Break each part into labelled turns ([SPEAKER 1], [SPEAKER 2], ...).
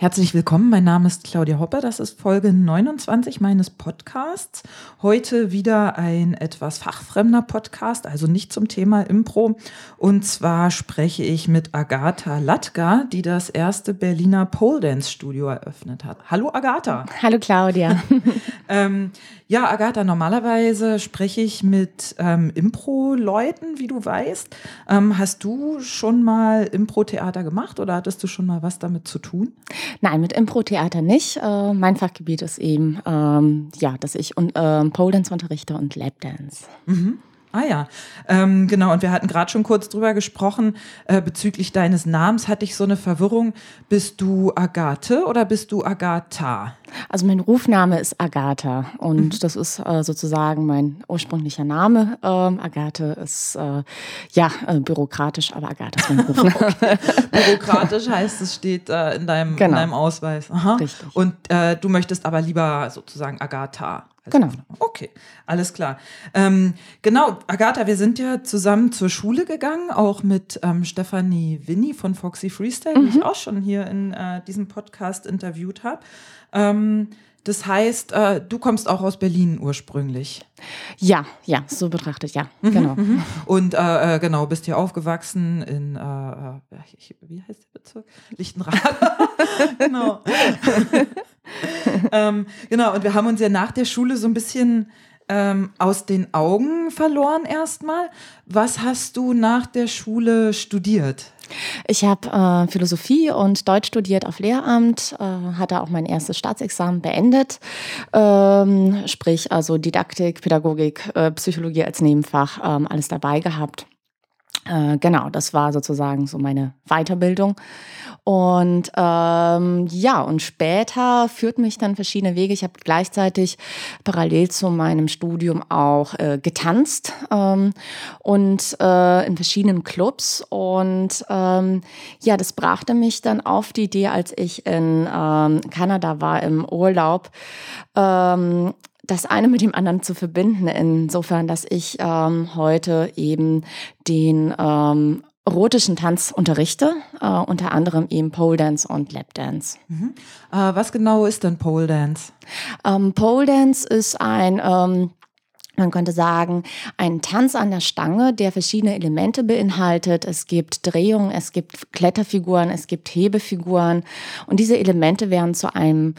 [SPEAKER 1] Herzlich willkommen, mein Name ist Claudia Hopper, das ist Folge 29 meines Podcasts. Heute wieder ein etwas fachfremder Podcast, also nicht zum Thema Impro. Und zwar spreche ich mit Agatha Latka, die das erste Berliner Pole Dance Studio eröffnet hat. Hallo Agatha.
[SPEAKER 2] Hallo Claudia.
[SPEAKER 1] ähm, ja, Agatha, normalerweise spreche ich mit ähm, Impro-Leuten, wie du weißt. Ähm, hast du schon mal Impro-Theater gemacht oder hattest du schon mal was damit zu tun?
[SPEAKER 2] Nein, mit Impro-Theater nicht. Äh, mein Fachgebiet ist eben, ähm, ja, dass ich und, äh, Pole Dance unterrichte und Lap Dance.
[SPEAKER 1] Mhm. Ah ja, ähm, genau. Und wir hatten gerade schon kurz drüber gesprochen äh, bezüglich deines Namens. Hatte ich so eine Verwirrung. Bist du Agathe oder bist du Agatha?
[SPEAKER 2] Also mein Rufname ist Agatha und mhm. das ist äh, sozusagen mein ursprünglicher Name. Ähm, Agathe ist äh, ja äh, bürokratisch, aber Agatha ist mein Rufname.
[SPEAKER 1] okay. Bürokratisch heißt, es steht äh, in deinem, genau. in, deinem, Ausweis. Aha. Richtig. Und äh, du möchtest aber lieber sozusagen Agatha.
[SPEAKER 2] Genau.
[SPEAKER 1] Okay, alles klar. Ähm, genau, Agatha, wir sind ja zusammen zur Schule gegangen, auch mit ähm, Stefanie Winnie von Foxy Freestyle, mhm. die ich auch schon hier in äh, diesem Podcast interviewt habe. Ähm, das heißt, äh, du kommst auch aus Berlin ursprünglich.
[SPEAKER 2] Ja, ja, so betrachtet, ja, mhm, genau. Mhm.
[SPEAKER 1] Und äh, äh, genau, bist hier aufgewachsen in, äh, äh wie heißt der Bezirk? Lichtenrade. genau. ähm, genau, und wir haben uns ja nach der Schule so ein bisschen ähm, aus den Augen verloren erstmal. Was hast du nach der Schule studiert?
[SPEAKER 2] Ich habe äh, Philosophie und Deutsch studiert auf Lehramt, äh, hatte auch mein erstes Staatsexamen beendet, ähm, sprich also Didaktik, Pädagogik, äh, Psychologie als Nebenfach, ähm, alles dabei gehabt. Äh, genau, das war sozusagen so meine Weiterbildung. Und ähm, ja, und später führt mich dann verschiedene Wege. Ich habe gleichzeitig parallel zu meinem Studium auch äh, getanzt ähm, und äh, in verschiedenen Clubs. Und ähm, ja, das brachte mich dann auf die Idee, als ich in ähm, Kanada war im Urlaub, ähm, das eine mit dem anderen zu verbinden, insofern, dass ich ähm, heute eben den ähm, erotischen Tanz unterrichte, äh, unter anderem eben Pole Dance und Lap Dance.
[SPEAKER 1] Mhm. Äh, was genau ist denn Pole Dance?
[SPEAKER 2] Ähm, Pole Dance ist ein ähm, man könnte sagen, ein Tanz an der Stange, der verschiedene Elemente beinhaltet. Es gibt Drehungen, es gibt Kletterfiguren, es gibt Hebefiguren. Und diese Elemente werden zu einem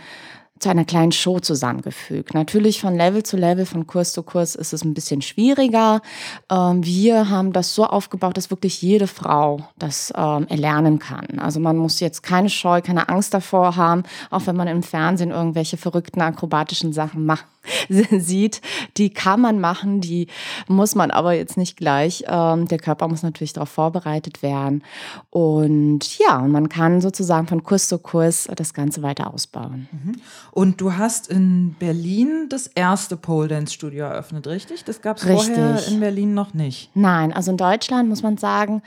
[SPEAKER 2] zu einer kleinen Show zusammengefügt. Natürlich von Level zu Level, von Kurs zu Kurs ist es ein bisschen schwieriger. Ähm, wir haben das so aufgebaut, dass wirklich jede Frau das ähm, erlernen kann. Also man muss jetzt keine Scheu, keine Angst davor haben, auch wenn man im Fernsehen irgendwelche verrückten akrobatischen Sachen macht sieht, die kann man machen, die muss man aber jetzt nicht gleich. Ähm, der Körper muss natürlich darauf vorbereitet werden. Und ja, man kann sozusagen von Kurs zu Kurs das Ganze weiter ausbauen.
[SPEAKER 1] Mhm. Und du hast in Berlin das erste Pole Dance Studio eröffnet, richtig? Das gab es vorher in Berlin noch nicht.
[SPEAKER 2] Nein, also in Deutschland muss man sagen,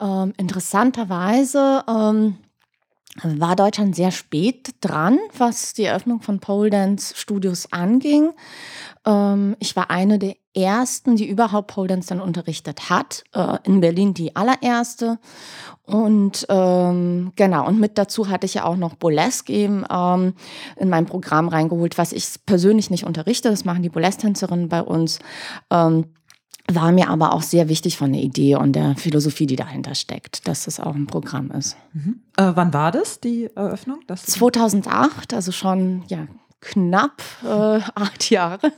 [SPEAKER 2] ähm, interessanterweise ähm, war Deutschland sehr spät dran, was die Eröffnung von Pole Dance Studios anging. Ähm, ich war eine der ersten, die überhaupt Pole Dance dann unterrichtet hat. Äh, in Berlin die allererste. Und ähm, genau, und mit dazu hatte ich ja auch noch Burlesque eben ähm, in mein Programm reingeholt, was ich persönlich nicht unterrichte. Das machen die Burlesque-Tänzerinnen bei uns. Ähm, war mir aber auch sehr wichtig von der Idee und der Philosophie, die dahinter steckt, dass das auch ein Programm ist.
[SPEAKER 1] Mhm. Äh, wann war das, die Eröffnung? Das
[SPEAKER 2] 2008, also schon ja, knapp äh, acht Jahre.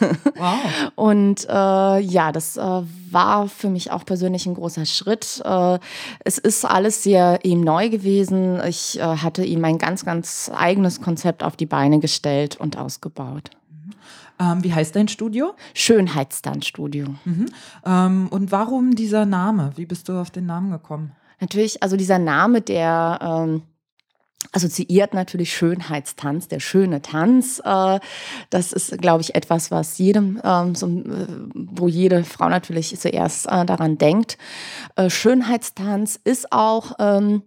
[SPEAKER 1] wow.
[SPEAKER 2] Und äh, ja, das äh, war für mich auch persönlich ein großer Schritt. Äh, es ist alles sehr eben neu gewesen. Ich äh, hatte ihm ein ganz, ganz eigenes Konzept auf die Beine gestellt und ausgebaut.
[SPEAKER 1] Ähm, wie heißt dein Studio?
[SPEAKER 2] Schönheitstanzstudio.
[SPEAKER 1] Mhm. Ähm, und warum dieser Name? Wie bist du auf den Namen gekommen?
[SPEAKER 2] Natürlich, also dieser Name, der ähm, assoziiert natürlich Schönheitstanz, der schöne Tanz. Äh, das ist, glaube ich, etwas, was jedem, ähm, so, äh, wo jede Frau natürlich zuerst äh, daran denkt. Äh, Schönheitstanz ist auch ähm,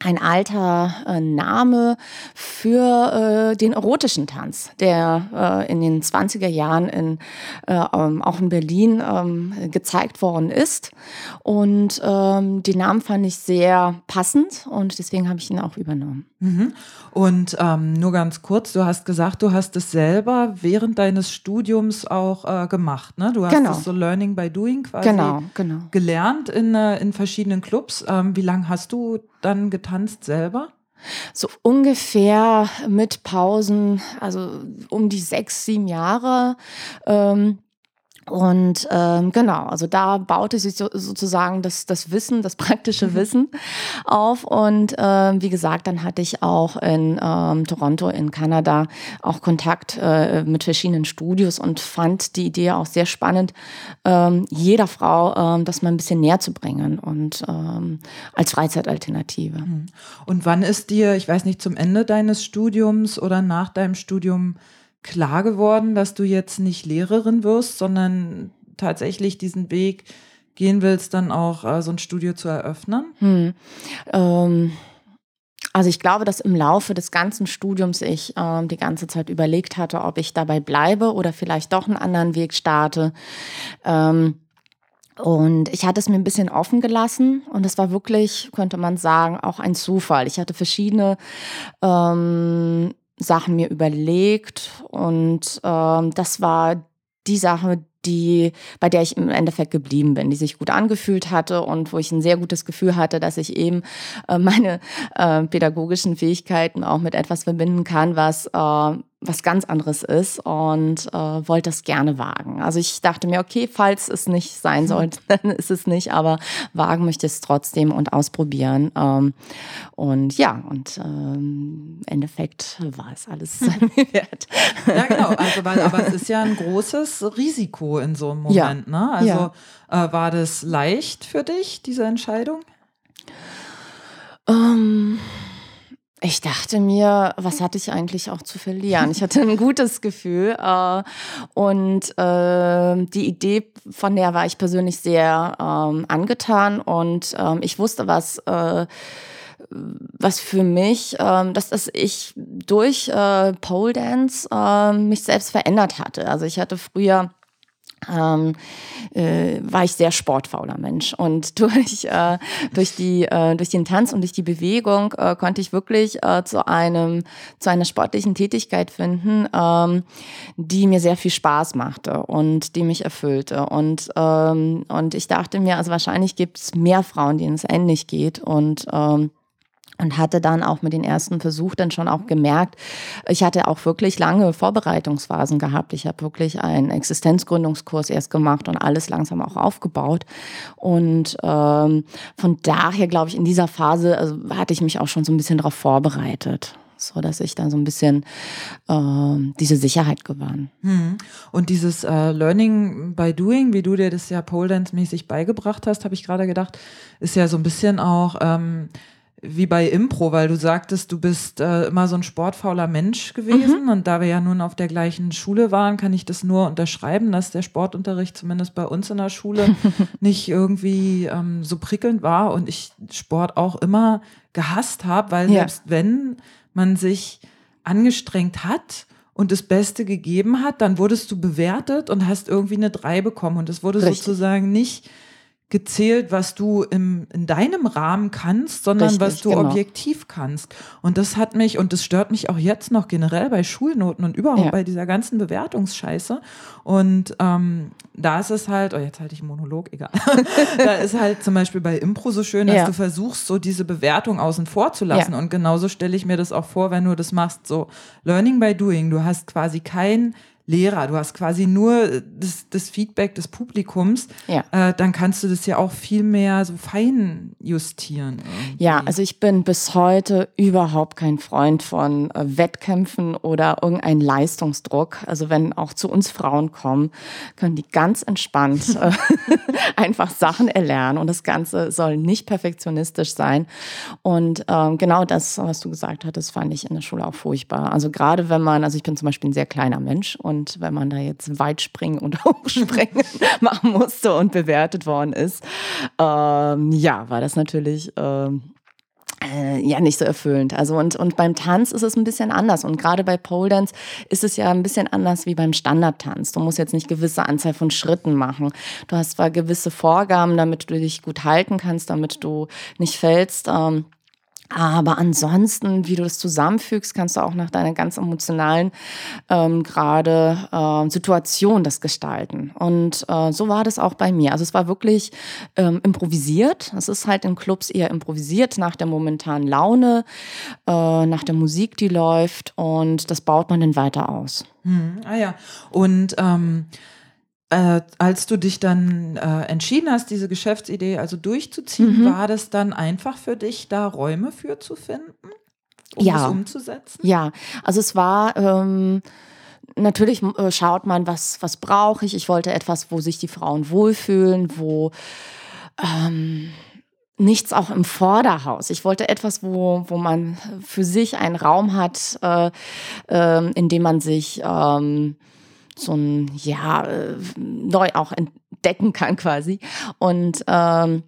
[SPEAKER 2] ein alter äh, Name für äh, den erotischen Tanz, der äh, in den 20er Jahren in, äh, ähm, auch in Berlin ähm, gezeigt worden ist. Und ähm, den Namen fand ich sehr passend und deswegen habe ich ihn auch übernommen.
[SPEAKER 1] Mhm. Und ähm, nur ganz kurz, du hast gesagt, du hast es selber während deines Studiums auch äh, gemacht. Ne? Du hast
[SPEAKER 2] Genau.
[SPEAKER 1] es so Learning by Doing quasi
[SPEAKER 2] Genau, genau.
[SPEAKER 1] gelernt in, äh, in verschiedenen Clubs. Ähm, wie lange hast du dann getanzt selber?
[SPEAKER 2] So ungefähr mit Pausen, also um die sechs, sieben Jahre. Ähm, und ähm, genau, also da baute sich so, sozusagen das, das Wissen, das praktische Wissen auf. Und ähm, wie gesagt, dann hatte ich auch in ähm, Toronto in Kanada auch Kontakt äh, mit verschiedenen Studios und fand die Idee auch sehr spannend, ähm, jeder Frau ähm, das mal ein bisschen näher zu bringen und ähm, als Freizeitalternative.
[SPEAKER 1] Und wann ist dir, ich weiß nicht, zum Ende deines Studiums oder nach deinem Studium klar geworden, dass du jetzt nicht Lehrerin wirst, sondern tatsächlich diesen Weg gehen willst, dann auch äh, so ein Studio zu eröffnen?
[SPEAKER 2] Hm. Ähm, also ich glaube, dass im Laufe des ganzen Studiums ich ähm, die ganze Zeit überlegt hatte, ob ich dabei bleibe oder vielleicht doch einen anderen Weg starte. Ähm, und ich hatte es mir ein bisschen offen gelassen und es war wirklich, könnte man sagen, auch ein Zufall. Ich hatte verschiedene ähm, Sachen mir überlegt und ähm, das war die Sache, die, bei der ich im Endeffekt geblieben bin, die sich gut angefühlt hatte und wo ich ein sehr gutes Gefühl hatte, dass ich eben äh, meine äh, pädagogischen Fähigkeiten auch mit etwas verbinden kann, was äh, was ganz anderes ist und äh, wollte das gerne wagen. Also ich dachte mir, okay, falls es nicht sein sollte, dann ist es nicht, aber wagen möchte ich es trotzdem und ausprobieren. Ähm, und ja, und ähm, im Endeffekt war es alles mir wert.
[SPEAKER 1] Ja, genau. Also, weil, aber es ist ja ein großes Risiko in so einem Moment.
[SPEAKER 2] Ja.
[SPEAKER 1] Ne? Also
[SPEAKER 2] Ja.
[SPEAKER 1] äh, war das leicht für dich, diese Entscheidung?
[SPEAKER 2] Ähm, ich dachte mir, was hatte ich eigentlich auch zu verlieren? Ich hatte ein gutes Gefühl äh, und äh, die Idee, von der war ich persönlich sehr ähm, angetan und ähm, ich wusste, was äh, was für mich, ähm, dass, dass ich durch äh, Pole Dance äh, mich selbst verändert hatte. Also ich hatte früher ähm, äh, war ich sehr sportfauler Mensch. Und durch äh, durch die äh, durch den Tanz und durch die Bewegung äh, konnte ich wirklich äh, zu einem zu einer sportlichen Tätigkeit finden, ähm, die mir sehr viel Spaß machte und die mich erfüllte. Und ähm, und ich dachte mir, also wahrscheinlich gibt es mehr Frauen, denen es ähnlich geht. Und ähm, und hatte dann auch mit den ersten Versuch dann schon auch gemerkt, ich hatte auch wirklich lange Vorbereitungsphasen gehabt. Ich habe wirklich einen Existenzgründungskurs erst gemacht und alles langsam auch aufgebaut. Und ähm, von daher glaube ich, in dieser Phase also, hatte ich mich auch schon so ein bisschen darauf vorbereitet, so dass ich dann so ein bisschen ähm, diese Sicherheit gewann.
[SPEAKER 1] Hm. Und dieses äh, Learning by Doing, wie du dir das ja Pole Dance mäßig beigebracht hast, habe ich gerade gedacht, ist ja so ein bisschen auch ähm, wie bei Impro, weil du sagtest, du bist äh, immer so ein sportfauler Mensch gewesen und da wir ja nun auf der gleichen Schule waren, kann ich das nur unterschreiben, dass der Sportunterricht zumindest bei uns in der Schule nicht irgendwie ähm, so prickelnd war und ich Sport auch immer gehasst habe, weil
[SPEAKER 2] Ja.
[SPEAKER 1] selbst wenn man sich angestrengt hat und das Beste gegeben hat, dann wurdest du bewertet und hast irgendwie eine 3 bekommen und es wurde
[SPEAKER 2] Richtig.
[SPEAKER 1] sozusagen nicht gezählt, was du im, in deinem Rahmen kannst, sondern
[SPEAKER 2] Richtig,
[SPEAKER 1] was du
[SPEAKER 2] genau.
[SPEAKER 1] objektiv kannst. Und das hat mich, und das stört mich auch jetzt noch generell bei Schulnoten und überhaupt
[SPEAKER 2] Ja.
[SPEAKER 1] bei dieser ganzen Bewertungsscheiße. Und ähm, da ist es halt, oh, jetzt halte ich einen Monolog, egal. da ist halt zum Beispiel bei Impro so schön, dass
[SPEAKER 2] Ja.
[SPEAKER 1] du versuchst, so diese Bewertung außen vor zu lassen.
[SPEAKER 2] Ja.
[SPEAKER 1] Und genauso stelle ich mir das auch vor, wenn du das machst, so Learning by Doing. Du hast quasi kein Lehrer, du hast quasi nur das, das Feedback des Publikums,
[SPEAKER 2] Ja.
[SPEAKER 1] äh, dann kannst du das ja auch viel mehr so fein justieren. irgendwie.
[SPEAKER 2] Ja, also ich bin bis heute überhaupt kein Freund von äh, Wettkämpfen oder irgendein Leistungsdruck. Also wenn auch zu uns Frauen kommen, können die ganz entspannt äh, einfach Sachen erlernen und das Ganze soll nicht perfektionistisch sein. Und ähm, genau das, was du gesagt hattest, fand ich in der Schule auch furchtbar. Also gerade wenn man, also ich bin zum Beispiel ein sehr kleiner Mensch und wenn man da jetzt Weitspringen und Hochspringen machen musste und bewertet worden ist, ähm, ja, war das natürlich ähm, äh, ja nicht so erfüllend. Also und, und beim Tanz ist es ein bisschen anders. Und gerade bei Pole Dance ist es ja ein bisschen anders wie beim Standardtanz. Du musst jetzt nicht gewisse Anzahl von Schritten machen. Du hast zwar gewisse Vorgaben, damit du dich gut halten kannst, damit du nicht fällst. Ähm, aber ansonsten, wie du das zusammenfügst, kannst du auch nach deiner ganz emotionalen ähm, gerade äh, Situation das gestalten. Und äh, so war das auch bei mir. Also es war wirklich ähm, improvisiert. Es ist halt in Clubs eher improvisiert nach der momentanen Laune, äh, nach der Musik, die läuft. Und das baut man dann weiter aus.
[SPEAKER 1] Hm, ah ja. Und ähm äh, als du dich dann äh, entschieden hast, diese Geschäftsidee also durchzuziehen, mhm. war das dann einfach für dich, da Räume für zu finden, um
[SPEAKER 2] ja.
[SPEAKER 1] es umzusetzen?
[SPEAKER 2] Ja, also es war ähm, natürlich äh, schaut man, was was brauche ich. Ich wollte etwas, wo sich die Frauen wohlfühlen, wo ähm, nichts auch im Vorderhaus. Ich wollte etwas, wo, wo man für sich einen Raum hat, äh, äh, in dem man sich ähm, so ein, ja, äh, neu auch entdecken kann quasi. Und, ähm,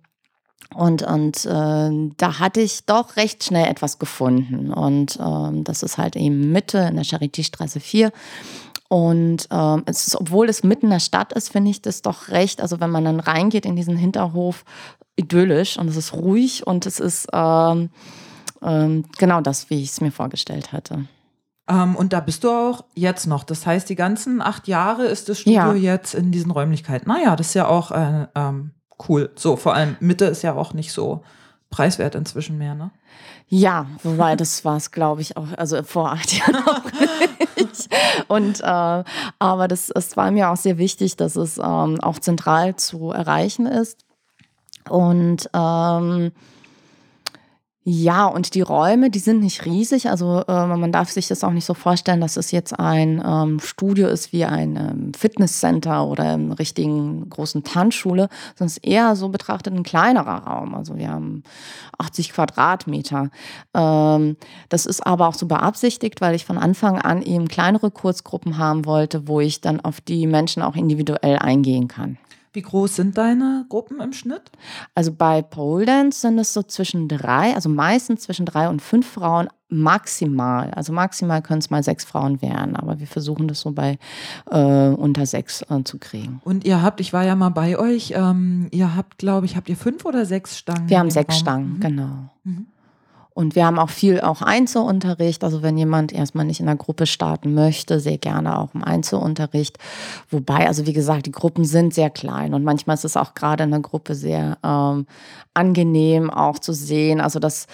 [SPEAKER 2] und, und äh, da hatte ich doch recht schnell etwas gefunden. Und ähm, das ist halt eben Mitte in der Charité-Straße 4. Und ähm, es ist, obwohl es mitten in der Stadt ist, finde ich das doch recht. Also wenn man dann reingeht in diesen Hinterhof, idyllisch und es ist ruhig und es ist ähm, ähm, genau das, wie ich es mir vorgestellt hatte.
[SPEAKER 1] Ähm, und da bist du auch jetzt noch. Das heißt, die ganzen acht Jahre ist das Studio ja. jetzt in diesen Räumlichkeiten. Naja, das ist ja auch äh, ähm, cool. So, vor allem Mitte ist ja auch nicht so preiswert inzwischen mehr, ne?
[SPEAKER 2] Ja, wobei das war es, glaube ich, auch, also vor acht Jahren auch nicht. Und äh, aber das, es war mir auch sehr wichtig, dass es ähm, auch zentral zu erreichen ist. Und ähm, ja, und die Räume, die sind nicht riesig. Also äh, man darf sich das auch nicht so vorstellen, dass es jetzt ein ähm, Studio ist wie ein ähm, Fitnesscenter oder im richtigen großen Tanzschule, sondern es ist eher so betrachtet ein kleinerer Raum. Also wir haben 80 Quadratmeter. Ähm, das ist aber auch so beabsichtigt, weil ich von Anfang an eben kleinere Kurzgruppen haben wollte, wo ich dann auf die Menschen auch individuell eingehen kann.
[SPEAKER 1] Wie groß sind deine Gruppen im Schnitt?
[SPEAKER 2] Also bei Pole Dance sind es so zwischen drei, also meistens zwischen drei und fünf Frauen maximal. Also maximal können es mal sechs Frauen werden, aber wir versuchen das so bei äh, unter sechs äh, zu kriegen.
[SPEAKER 1] Und ihr habt, ich war ja mal bei euch, ähm, ihr habt, glaube ich, habt ihr fünf oder sechs Stangen?
[SPEAKER 2] Wir haben sechs Raum? Stangen, mhm. genau. Mhm. Und wir haben auch viel auch Einzelunterricht. Also wenn jemand erstmal nicht in der Gruppe starten möchte, sehr gerne auch im Einzelunterricht. Wobei, also wie gesagt, die Gruppen sind sehr klein und manchmal ist es auch gerade in der Gruppe sehr ähm, angenehm auch zu sehen. Also das,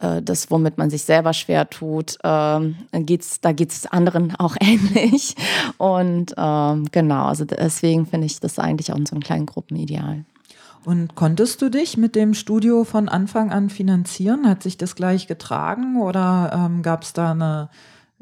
[SPEAKER 2] äh, das, womit man sich selber schwer tut, ähm, geht's, da geht es anderen auch ähnlich. Und ähm, genau, also deswegen finde ich das eigentlich auch in so kleinen Gruppen ideal.
[SPEAKER 1] Und konntest du dich mit dem Studio von Anfang an finanzieren? Hat sich das gleich getragen oder ähm, gab es da eine,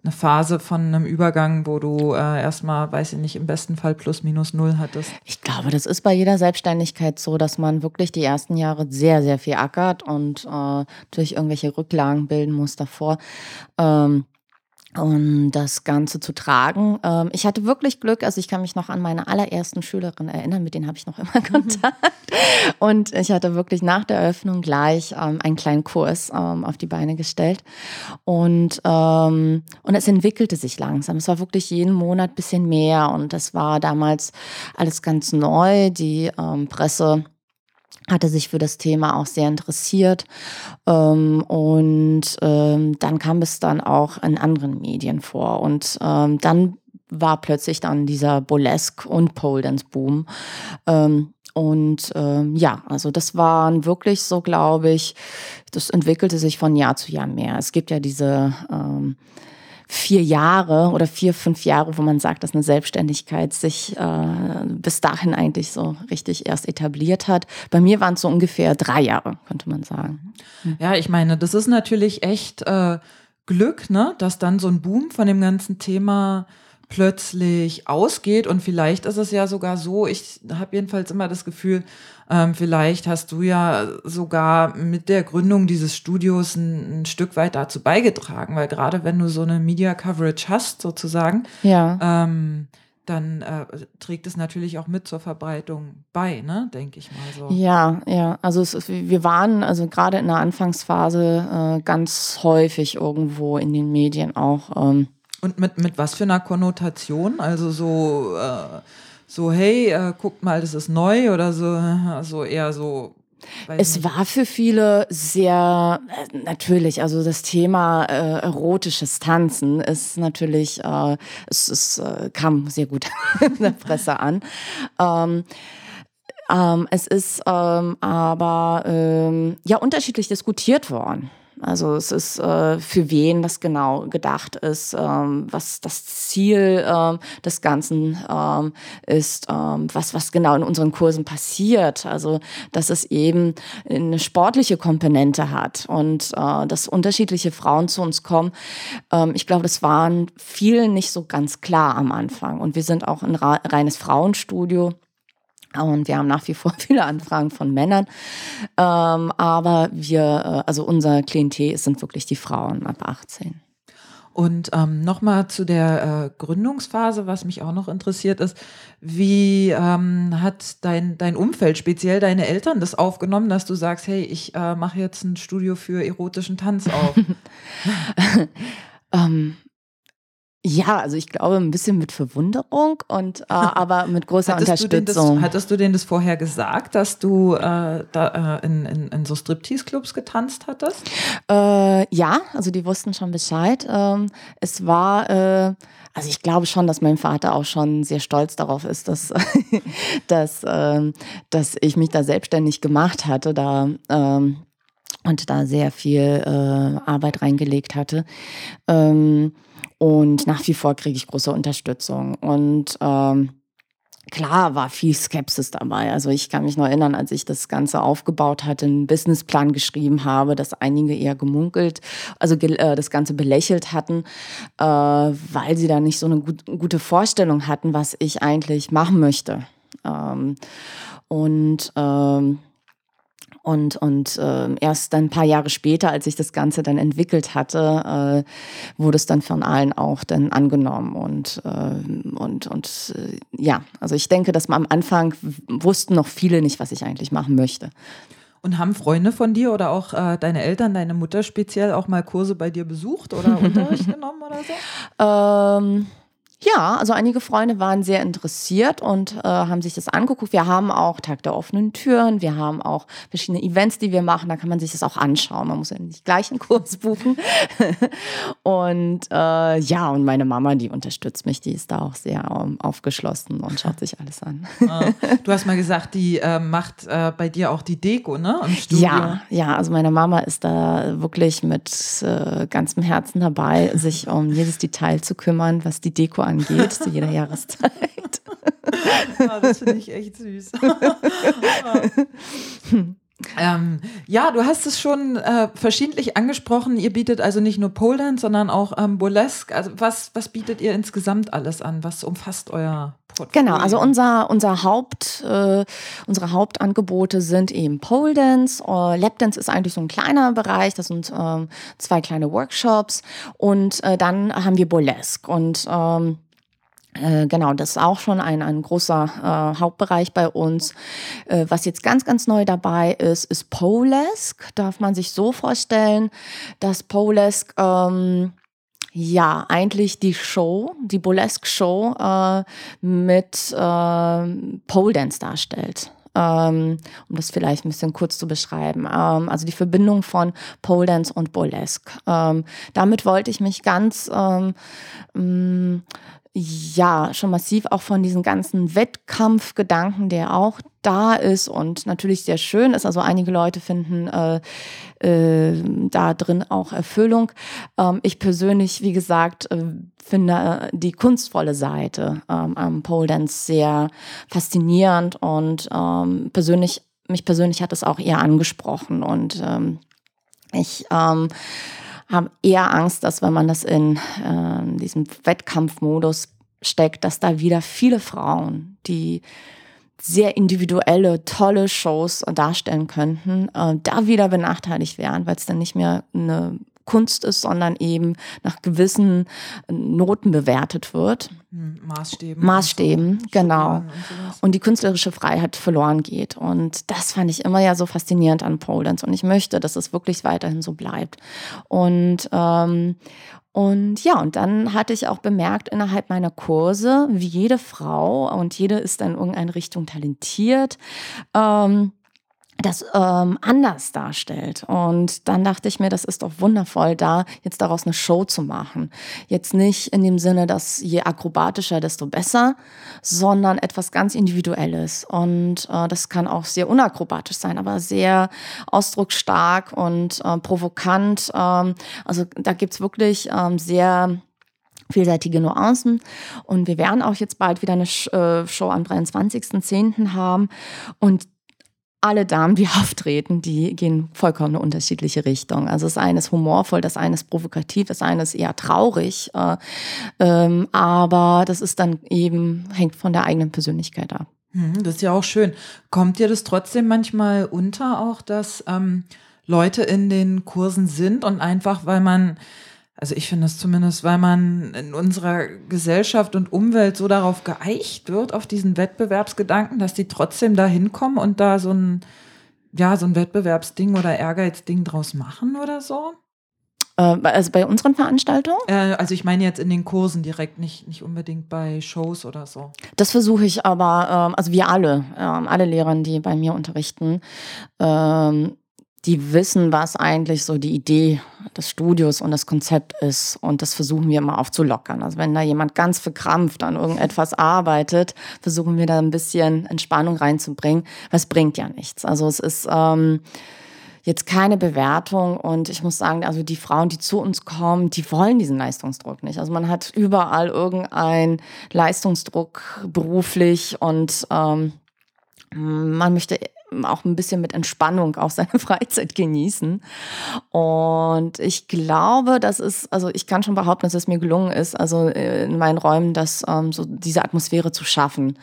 [SPEAKER 1] eine Phase von einem Übergang, wo du äh, erstmal, weiß ich nicht, im besten Fall plus minus null hattest?
[SPEAKER 2] Ich glaube, das ist bei jeder Selbstständigkeit so, dass man wirklich die ersten Jahre sehr, sehr viel ackert und äh, durch irgendwelche Rücklagen bilden muss davor. Ähm, und das Ganze zu tragen. Ähm, ich hatte wirklich Glück, also ich kann mich noch an meine allerersten Schülerin erinnern, mit denen habe ich noch immer Kontakt. Und ich hatte wirklich nach der Eröffnung gleich ähm, einen kleinen Kurs ähm, auf die Beine gestellt. Und, und es entwickelte sich langsam. Es war wirklich jeden Monat ein bisschen mehr und das war damals alles ganz neu. Die Presse hatte sich für das Thema auch sehr interessiert. Ähm, und ähm, dann kam es dann auch in anderen Medien vor. Und ähm, dann war plötzlich dann dieser Burlesque und Pole Dance Boom. Und ja, also das waren wirklich so, glaube ich, das entwickelte sich von Jahr zu Jahr mehr. Es gibt ja diese vier Jahre oder vier, fünf Jahre, wo man sagt, dass eine Selbstständigkeit sich äh, bis dahin eigentlich so richtig erst etabliert hat. Bei mir waren es so ungefähr drei Jahre, könnte man sagen.
[SPEAKER 1] Ja, ich meine, das ist natürlich echt äh, Glück, ne, dass dann so ein Boom von dem ganzen Thema plötzlich ausgeht. Und vielleicht ist es ja sogar so, ich habe jedenfalls immer das Gefühl, ähm, vielleicht hast du ja sogar mit der Gründung dieses Studios ein, ein, Stück weit dazu beigetragen, weil gerade wenn du so eine Media Coverage hast, sozusagen,
[SPEAKER 2] ja.
[SPEAKER 1] ähm, dann äh, trägt es natürlich auch mit zur Verbreitung bei, ne, denke ich mal so.
[SPEAKER 2] Ja, ja. Also es, wir waren also gerade in der Anfangsphase äh, ganz häufig irgendwo in den Medien auch. Ähm,
[SPEAKER 1] Und mit, mit was für einer Konnotation? Also so, äh, so hey, äh, guckt mal, das ist neu oder so, so eher so
[SPEAKER 2] es nicht. war für viele sehr äh, natürlich, also das Thema äh, erotisches Tanzen ist natürlich, äh, es, es äh, kam sehr gut in der Presse an. Ähm, ähm, es ist ähm, aber ähm, ja unterschiedlich diskutiert worden. Also es ist äh, für wen das genau gedacht ist, ähm, was das Ziel ähm, des Ganzen ähm, ist, was, was genau in unseren Kursen passiert. Also dass es eben eine sportliche Komponente hat und äh, dass unterschiedliche Frauen zu uns kommen. Ich glaube, das waren vielen nicht so ganz klar am Anfang. Und wir sind auch ein reines Frauenstudio. Und wir haben nach wie vor viele Anfragen von Männern. Ähm, aber wir, äh, also unser Klientel sind wirklich die Frauen ab 18.
[SPEAKER 1] Und ähm, nochmal zu der äh, Gründungsphase, was mich auch noch interessiert ist, wie ähm, hat dein, dein Umfeld, speziell deine Eltern, das aufgenommen, dass du sagst, hey, ich äh, mache jetzt ein Studio für erotischen Tanz auf?
[SPEAKER 2] ähm, ja, also ich glaube ein bisschen mit Verwunderung und äh, aber mit großer hattest Unterstützung.
[SPEAKER 1] Du das, hattest du denen das vorher gesagt, dass du äh, da äh, in, in, in so Striptease-Clubs getanzt hattest?
[SPEAKER 2] Äh, ja, also die wussten schon Bescheid. Ähm, es war äh, also ich glaube schon, dass mein Vater auch schon sehr stolz darauf ist, dass, dass, ähm, dass ich mich da selbstständig gemacht hatte, da ähm, und da sehr viel äh, Arbeit reingelegt hatte. Ähm, und nach wie vor kriege ich große Unterstützung. Und ähm, klar war viel Skepsis dabei. Also ich kann mich noch erinnern, als ich das Ganze aufgebaut hatte, einen Businessplan geschrieben habe, dass einige eher gemunkelt, also äh, das Ganze belächelt hatten, äh, weil sie da nicht so eine gut, gute Vorstellung hatten, was ich eigentlich machen möchte. Ähm, und ähm, und, und äh, erst ein paar Jahre später, als ich das Ganze dann entwickelt hatte, äh, wurde es dann von allen auch dann angenommen. Und, äh, und, und äh, ja, also ich denke, dass man am Anfang wussten noch viele nicht, was ich eigentlich machen möchte.
[SPEAKER 1] Und haben Freunde von dir oder auch äh, deine Eltern, deine Mutter speziell auch mal Kurse bei dir besucht oder Unterricht genommen oder so?
[SPEAKER 2] Ähm, ja, also einige Freunde waren sehr interessiert und äh, haben sich das angeguckt. Wir haben auch Tag der offenen Türen, wir haben auch verschiedene Events, die wir machen, da kann man sich das auch anschauen. Man muss ja nicht gleich einen Kurs buchen. und äh, ja, und meine Mama, die unterstützt mich, die ist da auch sehr um, aufgeschlossen und schaut sich alles an.
[SPEAKER 1] Ah, du hast mal gesagt, die äh, macht äh, bei dir auch die Deko, ne? Im
[SPEAKER 2] Studio. Ja, ja, also meine Mama ist da wirklich mit äh, ganzem Herzen dabei, sich um jedes Detail zu kümmern, was die Deko angeht, zu jeder Jahreszeit.
[SPEAKER 1] Ja, das finde ich echt süß. Ähm, ja, du hast es schon äh, verschiedentlich angesprochen. Ihr bietet also nicht nur Pole Dance, sondern auch ähm, Burlesque. Also was, was bietet ihr insgesamt alles an? Was umfasst euer Portfolio?
[SPEAKER 2] Genau, also unser, unser Haupt, äh, unsere Hauptangebote sind eben Pole Dance. Uh, Lap Dance ist eigentlich so ein kleiner Bereich. Das sind ähm, zwei kleine Workshops. Und äh, dann haben wir Burlesque. Und ähm, äh, genau, das ist auch schon ein, ein großer äh, Hauptbereich bei uns. Äh, was jetzt ganz, ganz neu dabei ist, ist Polesque. Darf man sich so vorstellen, dass Polesque ähm, ja eigentlich die Show, die Burlesque Show äh, mit äh, Pole Dance darstellt. Ähm, um das vielleicht ein bisschen kurz zu beschreiben. Ähm, also die Verbindung von Pole Dance und Burlesque. Ähm, damit wollte ich mich ganz ähm, mm, ja, schon massiv auch von diesen ganzen Wettkampfgedanken, der auch da ist und natürlich sehr schön ist. Also einige Leute finden äh, äh, da drin auch Erfüllung. Ähm, ich persönlich, wie gesagt, äh, finde die kunstvolle Seite ähm, am Pole Dance sehr faszinierend und ähm, persönlich, mich persönlich hat es auch eher angesprochen und ähm, ich ähm, habe eher Angst, dass wenn man das in äh, diesem Wettkampfmodus steckt, dass da wieder viele Frauen, die sehr individuelle, tolle Shows darstellen könnten, äh, da wieder benachteiligt wären, weil es dann nicht mehr eine Kunst ist, sondern eben nach gewissen Noten bewertet wird.
[SPEAKER 1] Hm, Maßstäben.
[SPEAKER 2] Maßstäben, so, genau. Und, und, die künstlerische Freiheit verloren geht. Und das fand ich immer ja so faszinierend an Pole Dance. Und ich möchte, dass es wirklich weiterhin so bleibt. Und, ähm, und ja, und dann hatte ich auch bemerkt innerhalb meiner Kurse, wie jede Frau und jede ist in irgendeine Richtung talentiert, ähm, das ähm, anders darstellt. Und dann dachte ich mir, das ist doch wundervoll, da jetzt daraus eine Show zu machen. Jetzt nicht in dem Sinne, dass je akrobatischer, desto besser, sondern etwas ganz Individuelles. Und äh, das kann auch sehr unakrobatisch sein, aber sehr ausdrucksstark und äh, provokant. Ähm, also da gibt's wirklich ähm, sehr vielseitige Nuancen. Und wir werden auch jetzt bald wieder eine äh, Show am 23.10. haben. Und alle Damen, die auftreten, die gehen vollkommen eine unterschiedliche Richtung. Also das eine ist humorvoll, das eine ist provokativ, das eine ist eher traurig. Äh, ähm, aber das ist dann eben, hängt von der eigenen Persönlichkeit ab.
[SPEAKER 1] Hm, das ist ja auch schön. Kommt dir das trotzdem manchmal unter auch, dass ähm, Leute in den Kursen sind und einfach, weil man also ich finde es zumindest, weil man in unserer Gesellschaft und Umwelt so darauf geeicht wird, auf diesen Wettbewerbsgedanken, dass die trotzdem da hinkommen und da so ein, ja, so ein Wettbewerbsding oder Ehrgeizding draus machen oder so.
[SPEAKER 2] Äh, also bei unseren Veranstaltungen?
[SPEAKER 1] Äh, also ich meine jetzt in den Kursen direkt, nicht, nicht unbedingt bei Shows oder so.
[SPEAKER 2] Das versuche ich aber, ähm, also wir alle, ähm, alle Lehrer, die bei mir unterrichten, ähm, die wissen, was eigentlich so die Idee des Studios und das Konzept ist. Und das versuchen wir immer aufzulockern. Also wenn da jemand ganz verkrampft an irgendetwas arbeitet, versuchen wir da ein bisschen Entspannung reinzubringen. Was bringt ja nichts. Also es ist ähm, jetzt keine Bewertung. Und ich muss sagen, also die Frauen, die zu uns kommen, die wollen diesen Leistungsdruck nicht. Also man hat überall irgendeinen Leistungsdruck beruflich und ähm, man möchte auch ein bisschen mit Entspannung auch seine Freizeit genießen. Und ich glaube, das ist, also ich kann schon behaupten, dass es mir gelungen ist, also äh, in meinen Räumen, das ähm, so diese Atmosphäre zu schaffen.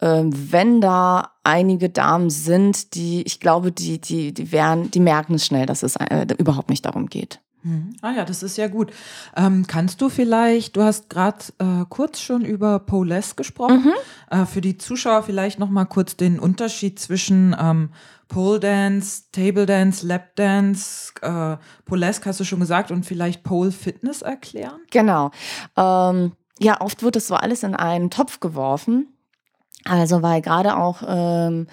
[SPEAKER 2] Ähm, wenn da einige Damen sind, die, ich glaube, die, die, die werden, die merken es schnell, dass es äh, überhaupt nicht darum geht.
[SPEAKER 1] Hm. Ah ja, das ist ja gut. Ähm, kannst du vielleicht, du hast gerade äh, kurz schon über Poles gesprochen, mhm. äh, für die Zuschauer vielleicht noch mal kurz den Unterschied zwischen ähm, Pole Dance, Table Dance, Lap Dance, äh, Polesk hast du schon gesagt und vielleicht Pole Fitness erklären?
[SPEAKER 2] Genau. Ähm, ja, oft wird das so alles in einen Topf geworfen. Also weil gerade auch ähm,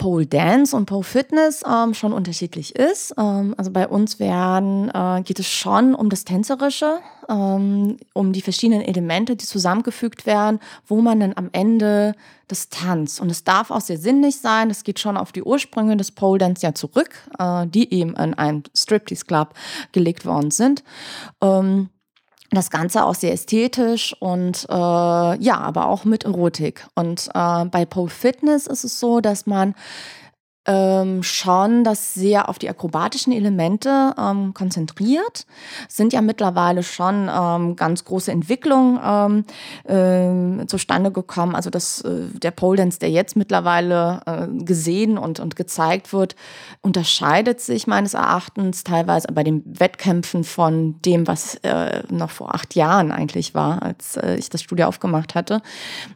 [SPEAKER 2] Pole Dance und Pole Fitness ähm, schon unterschiedlich ist. Ähm, also bei uns werden, äh, geht es schon um das Tänzerische, ähm, um die verschiedenen Elemente, die zusammengefügt werden, wo man dann am Ende das tanzt. Und es darf auch sehr sinnlich sein. Es geht schon auf die Ursprünge des Pole Dance ja zurück, äh, die eben in einem Striptease Club gelegt worden sind. Ähm, das Ganze auch sehr ästhetisch und äh, ja, aber auch mit Erotik. Und äh, bei Pole Fitness ist es so, dass man ähm, schon das sehr auf die akrobatischen Elemente ähm, konzentriert. Sind ja mittlerweile schon ähm, ganz große Entwicklungen ähm, äh, zustande gekommen. Also das, äh, der Pole Dance, der jetzt mittlerweile äh, gesehen und, und gezeigt wird, unterscheidet sich meines Erachtens teilweise bei den Wettkämpfen von dem, was äh, noch vor acht Jahren eigentlich war, als äh, ich das Studio aufgemacht hatte.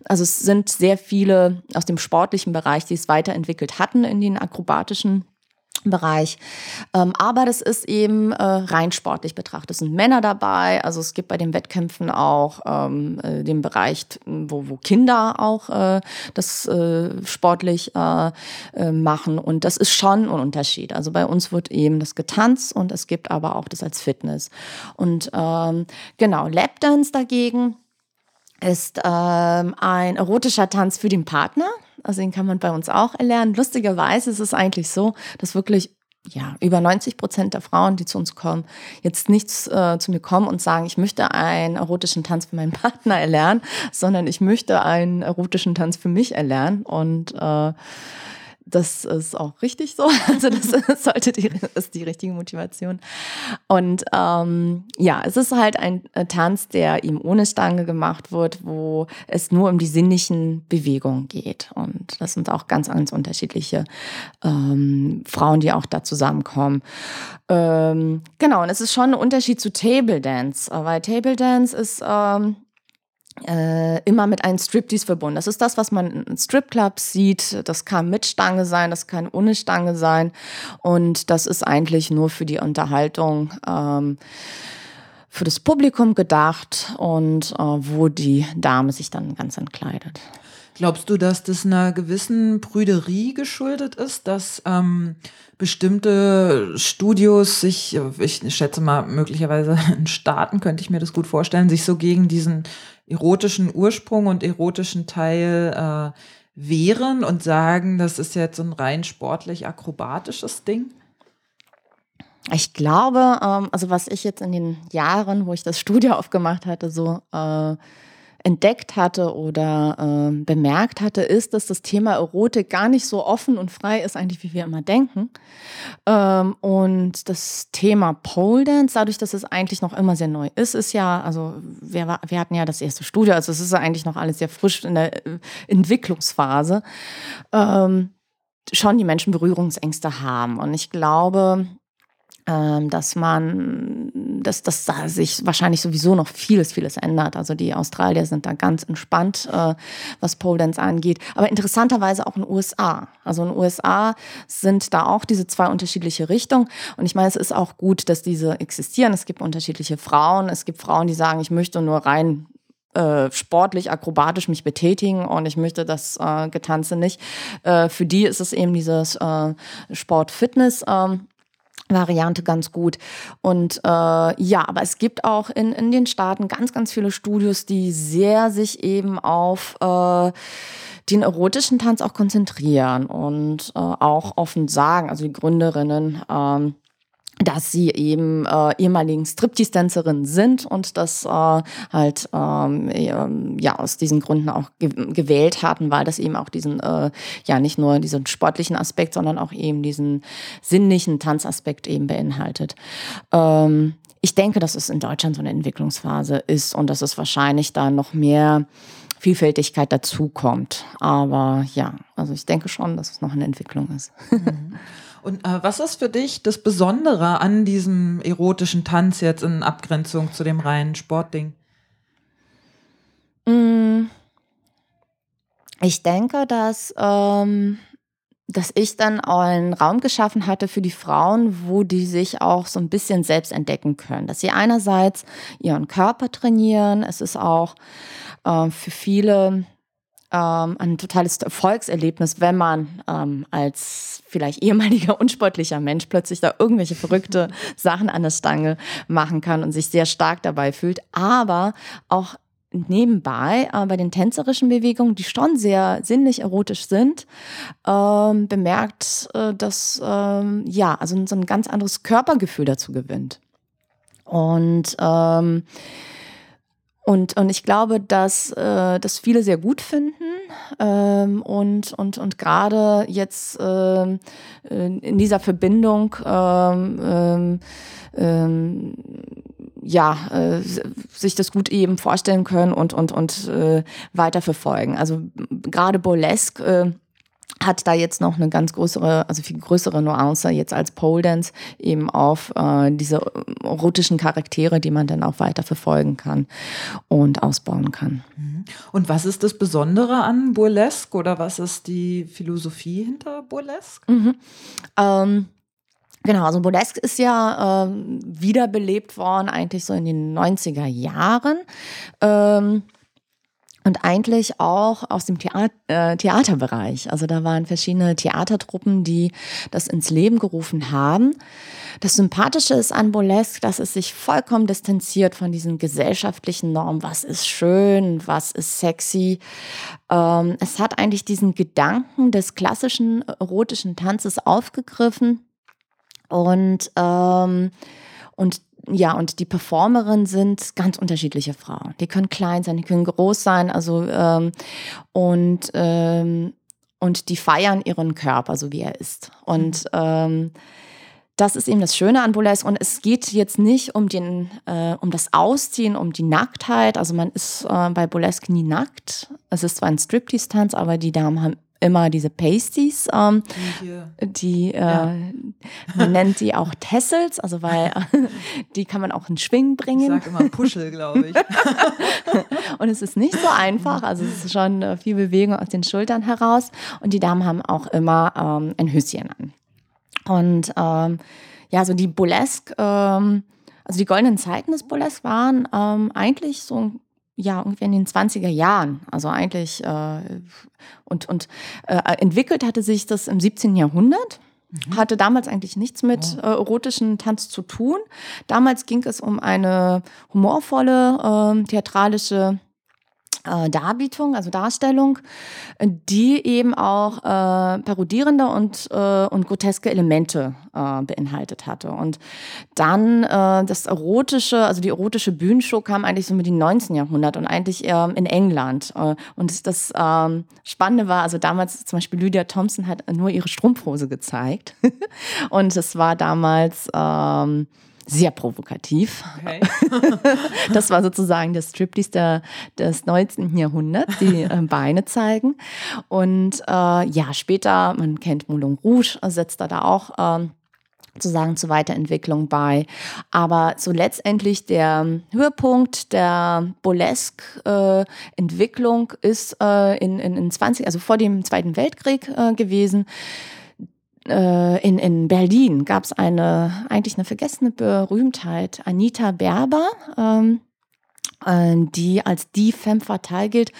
[SPEAKER 2] Also es sind sehr viele aus dem sportlichen Bereich, die es weiterentwickelt hatten in den akrobatischen Bereich. Ähm, aber das ist eben äh, rein sportlich betrachtet. Es sind Männer dabei. Also es gibt bei den Wettkämpfen auch ähm, äh, den Bereich, wo, wo Kinder auch äh, das sportlich machen. Und das ist schon ein Unterschied. Also bei uns wird eben das getanzt und es gibt aber auch das als Fitness. Und ähm, genau, Lapdance dagegen ist ähm, ein erotischer Tanz für den Partner. Also den kann man bei uns auch erlernen. Lustigerweise ist es eigentlich so, dass wirklich ja, über 90 Prozent der Frauen, die zu uns kommen, jetzt nicht äh, zu mir kommen und sagen, ich möchte einen erotischen Tanz für meinen Partner erlernen, sondern ich möchte einen erotischen Tanz für mich erlernen. Und äh, das ist auch richtig so. Also das sollte die, ist die richtige Motivation. Und ähm, ja, es ist halt ein äh, Tanz, der eben ohne Stange gemacht wird, wo es nur um die sinnlichen Bewegungen geht. Und das sind auch ganz, ganz unterschiedliche ähm, Frauen, die auch da zusammenkommen. Ähm, genau, und es ist schon ein Unterschied zu Table Dance, weil Table Dance ist ähm, äh, immer mit einem Striptease verbunden. Das ist das, was man in Stripclubs sieht. Das kann mit Stange sein, das kann ohne Stange sein. Und das ist eigentlich nur für die Unterhaltung. Ähm, für das Publikum gedacht und äh, wo die Dame sich dann ganz entkleidet.
[SPEAKER 1] Glaubst du, dass das einer gewissen Prüderie geschuldet ist, dass ähm, bestimmte Studios sich, ich schätze mal, möglicherweise in Staaten könnte ich mir das gut vorstellen, sich so gegen diesen erotischen Ursprung und erotischen Teil äh, wehren und sagen, das ist jetzt so ein rein sportlich akrobatisches Ding?
[SPEAKER 2] Ich glaube, ähm, also was ich jetzt in den Jahren, wo ich das Studio aufgemacht hatte, so äh, entdeckt hatte oder äh, bemerkt hatte, ist, dass das Thema Erotik gar nicht so offen und frei ist, eigentlich wie wir immer denken. Ähm, und das Thema Pole Dance, dadurch, dass es eigentlich noch immer sehr neu ist, ist ja, also wir, wir hatten ja das erste Studio, also es ist ja eigentlich noch alles sehr frisch in der äh, Entwicklungsphase, ähm, schon die Menschen Berührungsängste haben. Und ich glaube, dass man, dass, dass da sich wahrscheinlich sowieso noch vieles, vieles ändert. Also die Australier sind da ganz entspannt, äh, was Pole Dance angeht. Aber interessanterweise auch in den USA. Also in den USA sind da auch diese zwei unterschiedliche Richtungen. Und ich meine, es ist auch gut, dass diese existieren. Es gibt unterschiedliche Frauen. Es gibt Frauen, die sagen, ich möchte nur rein äh, sportlich, akrobatisch mich betätigen und ich möchte das äh, Getanze nicht. Äh, für die ist es eben dieses äh, Sport-Fitness. Ähm, Variante ganz gut. Und äh, ja, aber es gibt auch in, in den Staaten ganz, ganz viele Studios, die sehr sich eben auf äh, den erotischen Tanz auch konzentrieren und äh, auch offen sagen, also die Gründerinnen, ähm, dass sie eben äh, ehemaligen Striptease-Tänzerinnen sind und das äh, halt ähm, ja aus diesen Gründen auch ge gewählt hatten, weil das eben auch diesen äh, ja nicht nur diesen sportlichen Aspekt, sondern auch eben diesen sinnlichen Tanzaspekt eben beinhaltet. Ähm, ich denke, dass es in Deutschland so eine Entwicklungsphase ist und dass es wahrscheinlich da noch mehr Vielfältigkeit dazukommt. Aber ja, also ich denke schon, dass es noch eine Entwicklung ist.
[SPEAKER 1] Mhm. Und äh, was ist für dich das Besondere an diesem erotischen Tanz jetzt in Abgrenzung zu dem reinen Sportding?
[SPEAKER 2] Mm. Ich denke, dass, ähm, dass ich dann einen Raum geschaffen hatte für die Frauen, wo die sich auch so ein bisschen selbst entdecken können. Dass sie einerseits ihren Körper trainieren. Es ist auch äh, für viele ähm, ein totales Erfolgserlebnis, wenn man ähm, als vielleicht ehemaliger unsportlicher Mensch plötzlich da irgendwelche verrückte Sachen an der Stange machen kann und sich sehr stark dabei fühlt, aber auch nebenbei äh, bei den tänzerischen Bewegungen, die schon sehr sinnlich erotisch sind, ähm, bemerkt, äh, dass ähm, ja, also so ein ganz anderes Körpergefühl dazu gewinnt. Und ähm, und, und ich glaube, dass äh, das viele sehr gut finden ähm, und, und, und gerade jetzt äh, in dieser Verbindung ähm, ähm, ähm, ja, äh, sich das gut eben vorstellen können und, und, und äh, weiterverfolgen. Also gerade Burlesque äh, hat da jetzt noch eine ganz größere, also viel größere Nuance jetzt als Pole Dance eben auf äh, diese erotischen Charaktere, die man dann auch weiter verfolgen kann und ausbauen kann.
[SPEAKER 1] Mhm. Und was ist das Besondere an Burlesque oder was ist die Philosophie hinter Burlesque?
[SPEAKER 2] Mhm. Ähm, Genau, also Burlesque ist ja ähm, wiederbelebt worden, eigentlich so in den 90er Jahren. Ähm, und eigentlich auch aus dem Theater, äh, Theaterbereich. Also da waren verschiedene Theatertruppen, die das ins Leben gerufen haben. Das Sympathische ist an Burlesque, dass es sich vollkommen distanziert von diesen gesellschaftlichen Normen. Was ist schön, was ist sexy. Ähm, es hat eigentlich diesen Gedanken des klassischen erotischen Tanzes aufgegriffen und ähm, und ja, und die Performerinnen sind ganz unterschiedliche Frauen. Die können klein sein, die können groß sein, also ähm, und ähm, und die feiern ihren Körper, so wie er ist. Und ähm, das ist eben das Schöne an Burlesque. Und es geht jetzt nicht um, den, äh, um das Ausziehen, um die Nacktheit. Also man ist äh, bei Burlesque nie nackt. Es ist zwar ein Striptease-Tanz, aber die Damen haben immer diese Pasties, ähm, die, äh, ja. man nennt die auch Tessels, also weil die kann man auch in Schwingen bringen.
[SPEAKER 1] Ich sage immer Puschel, glaube ich.
[SPEAKER 2] und es ist nicht so einfach, also es ist schon äh, viel Bewegung aus den Schultern heraus und die Damen haben auch immer ähm, ein Höschen an. Und ähm, ja, so die Burlesque, ähm, also die goldenen Zeiten des Burlesque waren ähm, eigentlich so ja, irgendwie in den 20er Jahren. Also eigentlich äh, und, und äh, entwickelt hatte sich das im 17. Jahrhundert. Mhm. Hatte damals eigentlich nichts mit äh, erotischen Tanz zu tun. Damals ging es um eine humorvolle äh, theatralische Darbietung, also Darstellung, die eben auch äh, parodierende und, äh, und groteske Elemente äh, beinhaltet hatte. Und dann äh, das erotische, also die erotische Bühnenshow kam eigentlich so mit dem 19. Jahrhundert und eigentlich ähm, in England. Äh, und das ähm, Spannende war, also damals zum Beispiel Lydia Thompson hat nur ihre Strumpfhose gezeigt. und es war damals ähm, sehr provokativ. Okay. das war sozusagen das Striptease der, des 19. Jahrhunderts, die äh, Beine zeigen. Und äh, ja, später, man kennt Moulin Rouge, setzt da, da auch äh, sozusagen zur Weiterentwicklung bei. Aber so letztendlich der Höhepunkt der Burlesque-Entwicklung äh, ist äh, in, in, in 20, also vor dem Zweiten Weltkrieg äh, gewesen äh, in, in Berlin gab es eine, eigentlich eine vergessene Berühmtheit, Anita Berber, ähm, äh, die als die femme fatale gilt.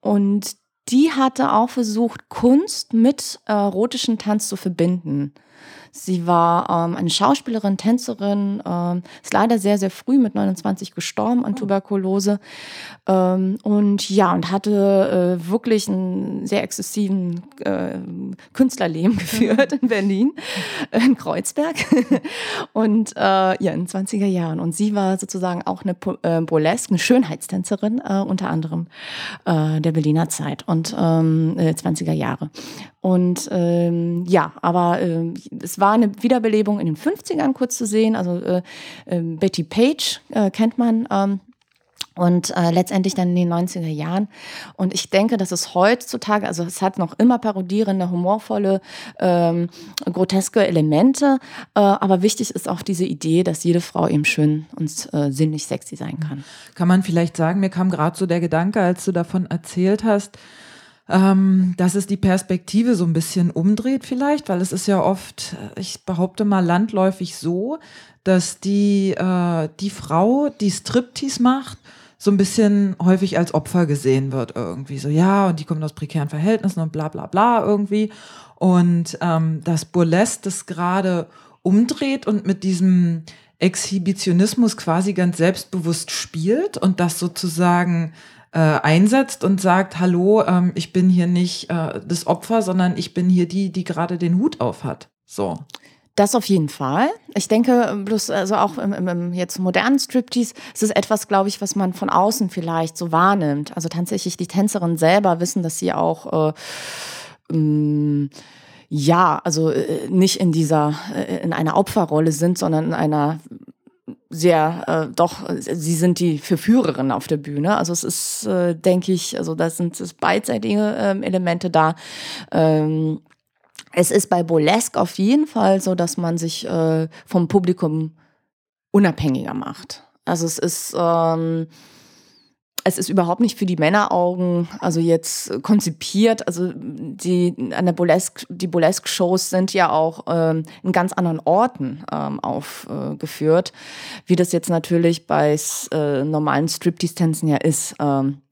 [SPEAKER 2] Und die hatte auch versucht, Kunst mit erotischen Tanz zu verbinden. Sie war ähm, eine Schauspielerin, Tänzerin, ähm, ist leider sehr, sehr früh mit 29 gestorben an oh. Tuberkulose. Ähm, und ja, und hatte äh, wirklich einen sehr exzessiven äh, Künstlerleben geführt in Berlin, äh, in Kreuzberg. und äh, ja, in den 20er Jahren. Und sie war sozusagen auch eine äh, Burlesque, eine Schönheitstänzerin, äh, unter anderem äh, der Berliner Zeit und ähm, 20er Jahre. Und ähm, ja, aber äh, es war eine Wiederbelebung in den 50ern kurz zu sehen. Also äh, äh, Betty Page äh, kennt man. Ähm, und äh, letztendlich dann in den 90er Jahren. Und ich denke, dass es heutzutage, also es hat noch immer parodierende, humorvolle, ähm, groteske Elemente, äh, aber wichtig ist auch diese Idee, dass jede Frau eben schön und äh, sinnlich sexy sein kann.
[SPEAKER 1] Kann man vielleicht sagen, mir kam gerade so der Gedanke, als du davon erzählt hast, ähm, dass es die Perspektive so ein bisschen umdreht vielleicht, weil es ist ja oft, ich behaupte mal landläufig so, dass die, äh, die Frau, die Striptease macht, so ein bisschen häufig als Opfer gesehen wird irgendwie. So, ja, und die kommt aus prekären Verhältnissen und bla bla bla irgendwie. Und ähm, dass Burlesque das gerade umdreht und mit diesem Exhibitionismus quasi ganz selbstbewusst spielt und das sozusagen äh, einsetzt und sagt, hallo, ähm, ich bin hier nicht äh, das Opfer, sondern ich bin hier die, die gerade den Hut auf hat. So.
[SPEAKER 2] Das auf jeden Fall. Ich denke, bloß also auch im, im jetzt modernen Striptease ist es etwas, glaube ich, was man von außen vielleicht so wahrnimmt. Also tatsächlich die Tänzerinnen selber wissen, dass sie auch äh, ähm, ja, also äh, nicht in dieser äh, in einer Opferrolle sind, sondern in einer sehr äh, doch, sie sind die Verführerin auf der Bühne. Also es ist, äh, denke ich, also da sind es beidseitige ähm, Elemente da. Ähm, es ist bei Burlesque auf jeden Fall so, dass man sich äh, vom Publikum unabhängiger macht. Also es ist ähm, es ist überhaupt nicht für die Männeraugen, also jetzt konzipiert. Also die an der Burlesque, die Burlesque-Shows sind ja auch ähm, in ganz anderen Orten ähm, aufgeführt, äh, wie das jetzt natürlich bei äh, normalen Striptease-Tänzen ja ist. Ähm,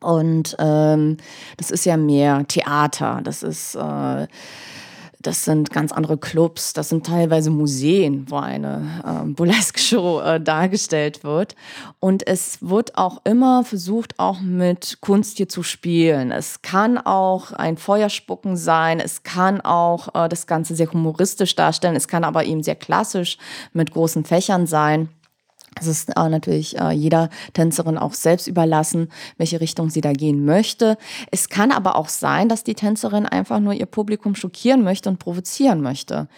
[SPEAKER 2] und ähm, das ist ja mehr Theater. Das ist äh, das sind ganz andere Clubs, das sind teilweise Museen, wo eine äh, Burlesque-Show äh, dargestellt wird. Und es wird auch immer versucht, auch mit Kunst hier zu spielen. Es kann auch ein Feuerspucken sein, es kann auch äh, das Ganze sehr humoristisch darstellen, es kann aber eben sehr klassisch mit großen Fächern sein. Es ist äh, natürlich äh, jeder Tänzerin auch selbst überlassen, welche Richtung sie da gehen möchte. Es kann aber auch sein, dass die Tänzerin einfach nur ihr Publikum schockieren möchte und provozieren möchte.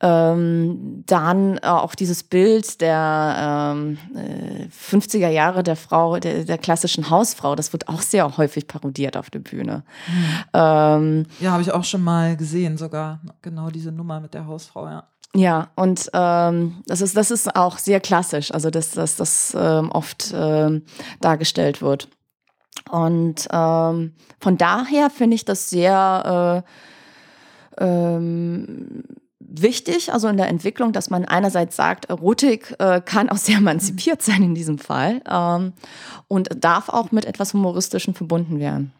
[SPEAKER 2] Ähm, dann äh, auch dieses Bild der ähm, 50er äh, Jahre der Frau, der, der, klassischen Hausfrau, das wird auch sehr häufig parodiert auf der Bühne.
[SPEAKER 1] Mhm. Ähm, ja, habe ich auch schon mal gesehen, sogar genau diese Nummer mit der Hausfrau, ja.
[SPEAKER 2] Ja, und ähm, das, ist, das ist auch sehr klassisch, also dass das, das ähm, oft ähm, dargestellt wird. Und ähm, von daher finde ich das sehr äh, ähm, wichtig, also in der Entwicklung, dass man einerseits sagt, Erotik äh, kann auch sehr emanzipiert sein in diesem Fall ähm, und darf auch mit etwas Humoristischen verbunden werden.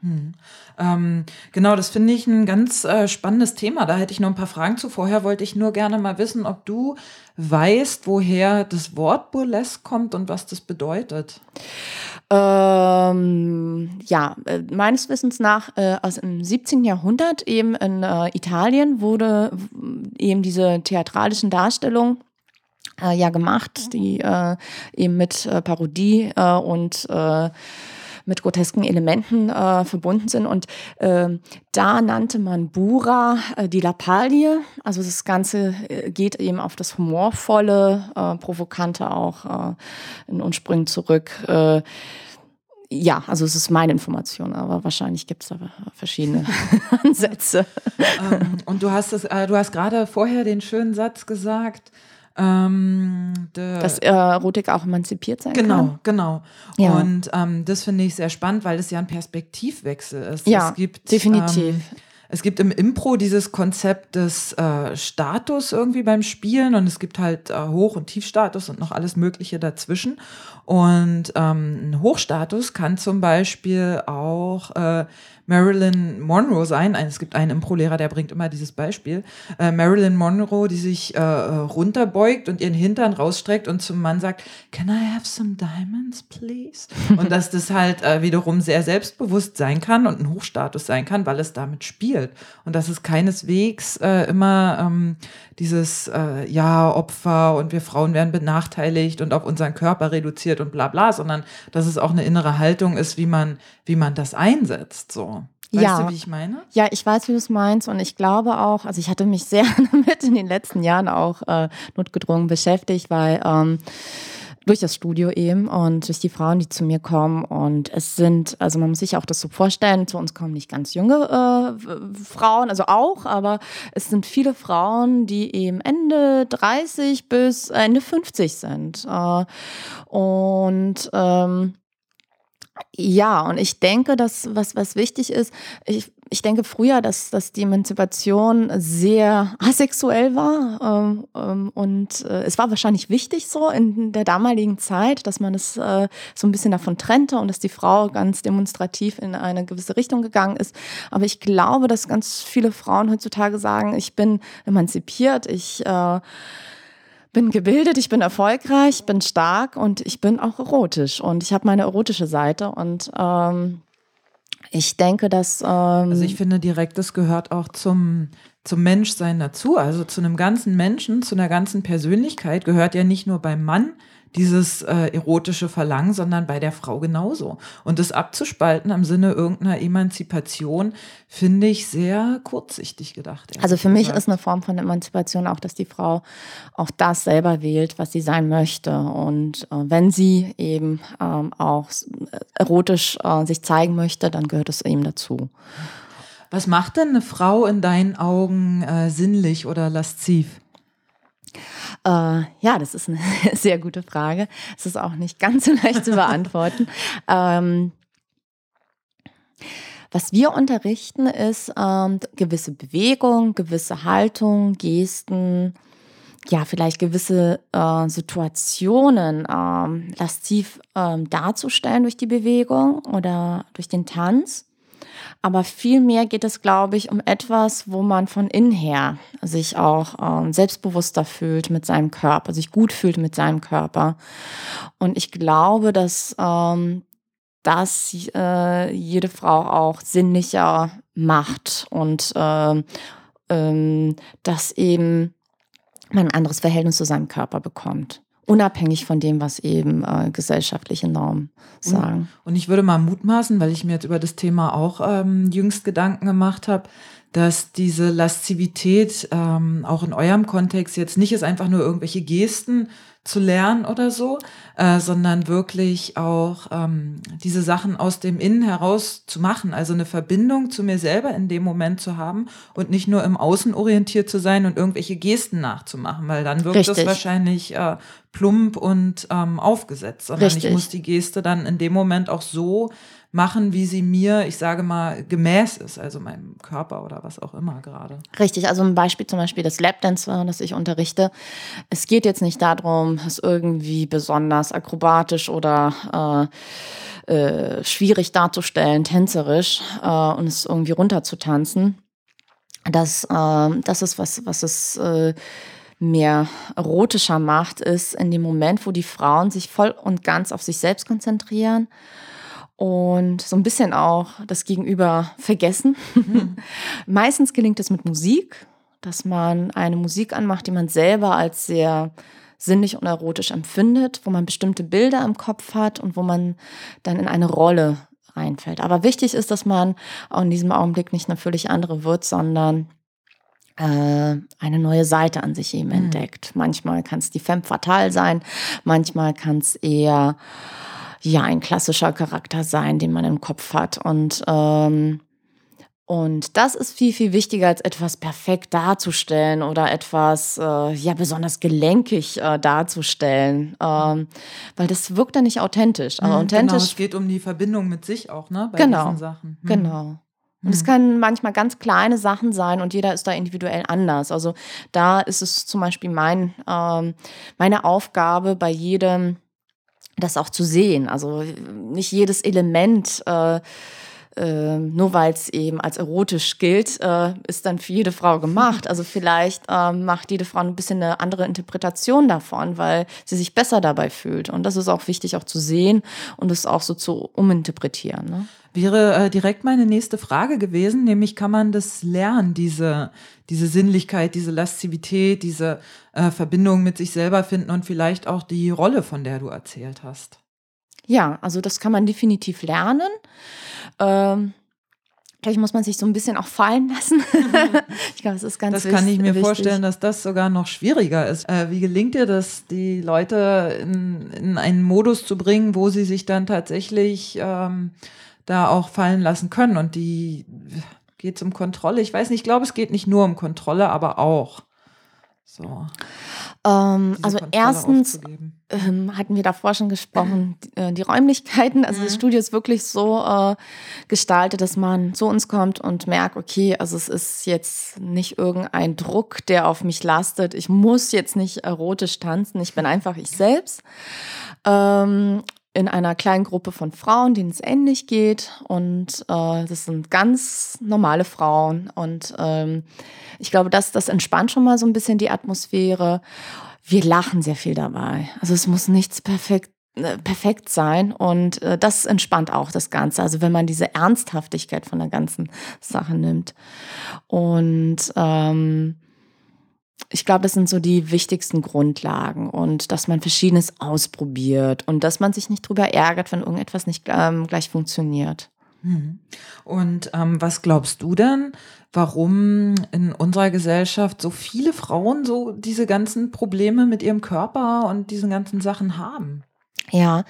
[SPEAKER 1] Hm. Ähm, genau, das finde ich ein ganz äh, spannendes Thema. Da hätte ich noch ein paar Fragen zu. Vorher wollte ich nur gerne mal wissen, ob du weißt, woher das Wort Burlesque kommt und was das bedeutet.
[SPEAKER 2] Ähm, ja, äh, meines Wissens nach äh, aus dem 17. Jahrhundert eben in äh, Italien wurde eben diese theatralischen Darstellungen äh, ja gemacht, die äh, eben mit äh, Parodie und mit grotesken Elementen äh, verbunden sind. Und äh, da nannte man Bura äh, die Lappalie. Also das Ganze äh, geht eben auf das Humorvolle, äh, Provokante auch äh, in Ursprüngen zurück. Äh, ja, also es ist meine Information, aber wahrscheinlich gibt es da verschiedene Ansätze.
[SPEAKER 1] Ähm, und du hast es, du hast gerade vorher den schönen Satz gesagt, ähm,
[SPEAKER 2] Dass Erotik auch emanzipiert sein
[SPEAKER 1] genau,
[SPEAKER 2] kann.
[SPEAKER 1] Genau, genau. Ja. Und ähm, das finde ich sehr spannend, weil es ja ein Perspektivwechsel ist.
[SPEAKER 2] Ja, gibt, definitiv. Ähm,
[SPEAKER 1] es gibt im Impro dieses Konzept des äh, Status irgendwie beim Spielen und es gibt halt äh, Hoch- und Tiefstatus und noch alles Mögliche dazwischen. Und ähm, ein Hochstatus kann zum Beispiel auch äh, Marilyn Monroe sein. Es gibt einen Impro-Lehrer, der bringt immer dieses Beispiel. Äh, Marilyn Monroe, die sich äh, runterbeugt und ihren Hintern rausstreckt und zum Mann sagt, Can I have some diamonds, please? und dass das halt äh, wiederum sehr selbstbewusst sein kann und ein Hochstatus sein kann, weil es damit spielt. Und dass es keineswegs äh, immer ähm, dieses, äh, ja, Opfer und wir Frauen werden benachteiligt und auf unseren Körper reduziert und bla bla, sondern dass es auch eine innere Haltung ist, wie man, wie man das einsetzt. So. Weißt
[SPEAKER 2] ja.
[SPEAKER 1] du, wie ich meine?
[SPEAKER 2] Ja, ich weiß, wie du es meinst. Und ich glaube auch, also ich hatte mich sehr damit in den letzten Jahren auch äh, notgedrungen beschäftigt, weil ähm, durch das Studio eben und durch die Frauen, die zu mir kommen. Und es sind, also man muss sich auch das so vorstellen, zu uns kommen nicht ganz junge äh, Frauen, also auch, aber es sind viele Frauen, die eben Ende 30 bis Ende 50 sind. Äh, und ähm, ja, und ich denke, dass was, was wichtig ist, ich, ich denke früher, dass, dass die Emanzipation sehr asexuell war. Ähm, ähm, und äh, es war wahrscheinlich wichtig so in der damaligen Zeit, dass man es äh, so ein bisschen davon trennte und dass die Frau ganz demonstrativ in eine gewisse Richtung gegangen ist. Aber ich glaube, dass ganz viele Frauen heutzutage sagen, ich bin emanzipiert, ich äh, bin gebildet, ich bin erfolgreich, bin stark und ich bin auch erotisch und ich habe meine erotische Seite und ähm, ich denke, dass. Ähm
[SPEAKER 1] also ich finde direkt, das gehört auch zum, zum Menschsein dazu. Also zu einem ganzen Menschen, zu einer ganzen Persönlichkeit gehört ja nicht nur beim Mann dieses äh, erotische Verlangen, sondern bei der Frau genauso. Und das abzuspalten im Sinne irgendeiner Emanzipation finde ich sehr kurzsichtig gedacht.
[SPEAKER 2] Also für mich ist eine Form von Emanzipation auch, dass die Frau auch das selber wählt, was sie sein möchte. Und äh, wenn sie eben ähm, auch erotisch äh, sich zeigen möchte, dann gehört es eben dazu.
[SPEAKER 1] Was macht denn eine Frau in deinen Augen äh, sinnlich oder lasziv?
[SPEAKER 2] Äh, ja, das ist eine sehr gute Frage. Es ist auch nicht ganz so leicht zu beantworten. ähm, was wir unterrichten, ist ähm, gewisse Bewegung, gewisse Haltung, Gesten, ja, vielleicht gewisse äh, Situationen ähm, lasziv ähm, darzustellen durch die Bewegung oder durch den Tanz. Aber vielmehr geht es, glaube ich, um etwas, wo man von innen her sich auch ähm, selbstbewusster fühlt mit seinem Körper, sich gut fühlt mit seinem Körper. Und ich glaube, dass ähm, das äh, jede Frau auch sinnlicher macht und äh, ähm, dass eben man ein anderes Verhältnis zu seinem Körper bekommt unabhängig von dem, was eben äh, gesellschaftliche Normen sagen.
[SPEAKER 1] Und, ich würde mal mutmaßen, weil ich mir jetzt über das Thema auch ähm, jüngst Gedanken gemacht habe, dass diese Laszivität ähm, auch in eurem Kontext jetzt nicht ist einfach nur irgendwelche Gesten zu lernen oder so, äh, sondern wirklich auch ähm, diese Sachen aus dem Innen heraus zu machen, also eine Verbindung zu mir selber in dem Moment zu haben und nicht nur im Außen orientiert zu sein und irgendwelche Gesten nachzumachen, weil dann wirkt Richtig. das wahrscheinlich äh, plump und ähm, aufgesetzt, sondern Richtig. ich muss die Geste dann in dem Moment auch so machen, wie sie mir, ich sage mal, gemäß ist, also meinem Körper oder was auch immer gerade.
[SPEAKER 2] Richtig, also ein Beispiel zum Beispiel das Lapdance, das ich unterrichte. Es geht jetzt nicht darum, es irgendwie besonders akrobatisch oder äh, äh, schwierig darzustellen, tänzerisch äh, und es irgendwie runterzutanzen. Das, äh, das ist was, was es äh, mehr erotischer macht, ist in dem Moment, wo die Frauen sich voll und ganz auf sich selbst konzentrieren und so ein bisschen auch das Gegenüber vergessen. Mhm. Meistens gelingt es mit Musik, dass man eine Musik anmacht, die man selber als sehr sinnlich und erotisch empfindet, wo man bestimmte Bilder im Kopf hat und wo man dann in eine Rolle reinfällt. Aber wichtig ist, dass man auch in diesem Augenblick nicht eine völlig andere wird, sondern äh, eine neue Seite an sich eben mhm. entdeckt. Manchmal kann es die Femme fatale sein, manchmal kann es eher ja ein klassischer Charakter sein, den man im Kopf hat. Und, ähm, und das ist viel, viel wichtiger, als etwas perfekt darzustellen oder etwas äh, ja besonders gelenkig äh, darzustellen. Ähm, weil das wirkt dann nicht authentisch. Mhm, authentisch. Genau,
[SPEAKER 1] es geht um die Verbindung mit sich auch, ne?
[SPEAKER 2] Bei genau, diesen Sachen. Mhm. Genau. Und es mhm. können manchmal ganz kleine Sachen sein und jeder ist da individuell anders. Also da ist es zum Beispiel mein, ähm, meine Aufgabe bei jedem das auch zu sehen. Also nicht jedes Element, äh, äh, nur weil es eben als erotisch gilt, äh, ist dann für jede Frau gemacht. Also vielleicht äh, macht jede Frau ein bisschen eine andere Interpretation davon, weil sie sich besser dabei fühlt. Und das ist auch wichtig auch zu sehen und es auch so zu uminterpretieren. Ne?
[SPEAKER 1] Wäre äh, direkt meine nächste Frage gewesen, nämlich kann man das lernen, diese, diese Sinnlichkeit, diese Laszivität, diese äh, Verbindung mit sich selber finden und vielleicht auch die Rolle, von der du erzählt hast?
[SPEAKER 2] Ja, also das kann man definitiv lernen. Ähm, Vielleicht muss man sich so ein bisschen auch fallen lassen.
[SPEAKER 1] ich glaube, es ist ganz Das kann ich mir wichtig. vorstellen, dass das sogar noch schwieriger ist. Äh, wie gelingt dir das, die Leute in, in, einen Modus zu bringen, wo sie sich dann tatsächlich ähm, da auch fallen lassen können. Und die geht um Kontrolle. Ich weiß nicht, ich glaube, es geht nicht nur um Kontrolle, aber auch. So.
[SPEAKER 2] Ähm, also erstens ähm, hatten wir davor schon gesprochen, die, äh, die Räumlichkeiten. Also mhm. das Studio ist wirklich so äh, gestaltet, dass man zu uns kommt und merkt, okay, also es ist jetzt nicht irgendein Druck, der auf mich lastet. Ich muss jetzt nicht erotisch tanzen, ich bin einfach ich selbst. Ähm, in einer kleinen Gruppe von Frauen, denen es ähnlich geht. Und äh, das sind ganz normale Frauen. Und ähm, ich glaube, das, das entspannt schon mal so ein bisschen die Atmosphäre. Wir lachen sehr viel dabei. Also es muss nichts perfekt äh, perfekt sein und äh, das entspannt auch das Ganze. Also wenn man diese Ernsthaftigkeit von der ganzen Sache nimmt. Und ähm, ich glaube, das sind so die wichtigsten Grundlagen und dass man Verschiedenes ausprobiert und dass man sich nicht drüber ärgert, wenn irgendetwas nicht ähm, gleich funktioniert.
[SPEAKER 1] Mhm. Und ähm, was glaubst du denn, warum in unserer Gesellschaft so viele Frauen so diese ganzen Probleme mit ihrem Körper und diesen ganzen Sachen haben?
[SPEAKER 2] Ja,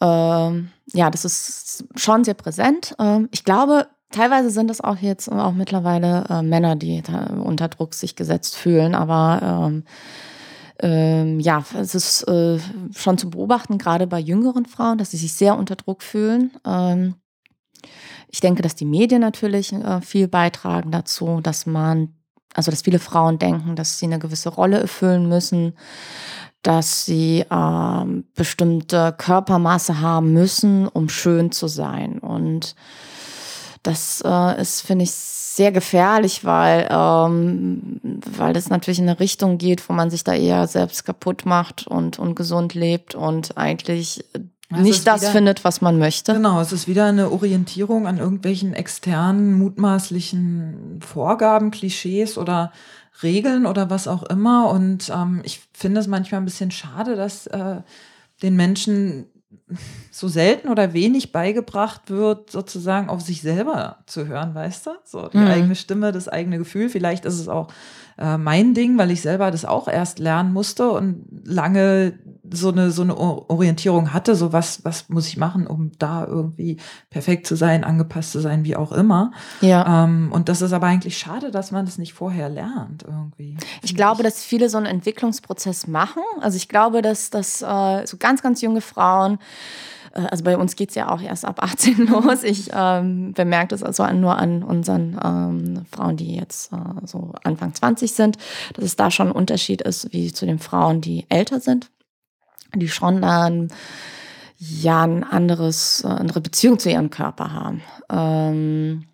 [SPEAKER 2] ähm, ja, das ist schon sehr präsent. Ähm, ich glaube, Teilweise sind es auch jetzt auch mittlerweile äh, Männer, die unter Druck sich gesetzt fühlen, aber ähm, ähm, ja, es ist äh, schon zu beobachten, gerade bei jüngeren Frauen, dass sie sich sehr unter Druck fühlen. Ähm, ich denke, dass die Medien natürlich äh, viel beitragen dazu, dass man, also dass viele Frauen denken, dass sie eine gewisse Rolle erfüllen müssen, dass sie ähm, bestimmte Körpermaße haben müssen, um schön zu sein. Und das äh, ist, finde ich, sehr gefährlich, weil, ähm, weil das natürlich in eine Richtung geht, wo man sich da eher selbst kaputt macht und ungesund lebt und eigentlich das nicht das wieder, findet, was man möchte.
[SPEAKER 1] Genau, es ist wieder eine Orientierung an irgendwelchen externen, mutmaßlichen Vorgaben, Klischees oder Regeln oder was auch immer. Und ähm, ich finde es manchmal ein bisschen schade, dass äh, den Menschen so selten oder wenig beigebracht wird, sozusagen auf sich selber zu hören, weißt du? So die mhm. eigene Stimme, das eigene Gefühl. Vielleicht ist es auch äh, mein Ding, weil ich selber das auch erst lernen musste und lange so eine, so eine Orientierung hatte, so was, was muss ich machen, um da irgendwie perfekt zu sein, angepasst zu sein, wie auch immer. Ja. Ähm, und das ist aber eigentlich schade, dass man das nicht vorher lernt irgendwie.
[SPEAKER 2] Ich glaube, dass viele so einen Entwicklungsprozess machen. Also ich glaube, dass, dass äh, so ganz, ganz junge Frauen also bei uns geht es ja auch erst ab 18 los. Ich ähm, bemerke das also nur an unseren ähm, Frauen, die jetzt äh, so Anfang 20 sind, dass es da schon ein Unterschied ist, wie zu den Frauen, die älter sind, die schon dann ja ein anderes, äh, andere Beziehung zu ihrem Körper haben. Ähm,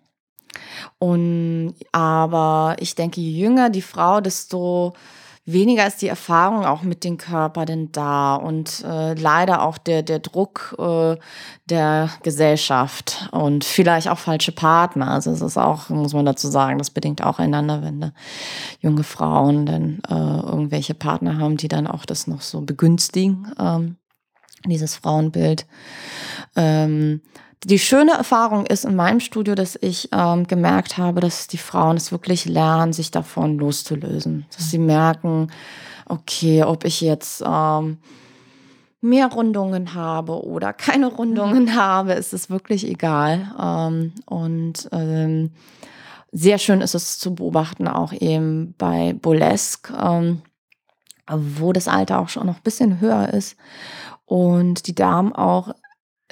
[SPEAKER 2] und aber ich denke, je jünger die Frau, desto weniger ist die Erfahrung auch mit dem Körper denn da und äh, leider auch der, der Druck äh, der Gesellschaft und vielleicht auch falsche Partner. Also es ist auch, muss man dazu sagen, das bedingt auch einander, wenn da junge Frauen dann äh, irgendwelche Partner haben, die dann auch das noch so begünstigen, ähm, dieses Frauenbild. Ähm, die schöne Erfahrung ist in meinem Studio, dass ich ähm, gemerkt habe, dass die Frauen es wirklich lernen, sich davon loszulösen. Dass sie merken, okay, ob ich jetzt ähm, mehr Rundungen habe oder keine Rundungen mhm. habe, ist es wirklich egal. Ähm, und ähm, sehr schön ist es zu beobachten, auch eben bei Burlesque, ähm, wo das Alter auch schon noch ein bisschen höher ist und die Damen auch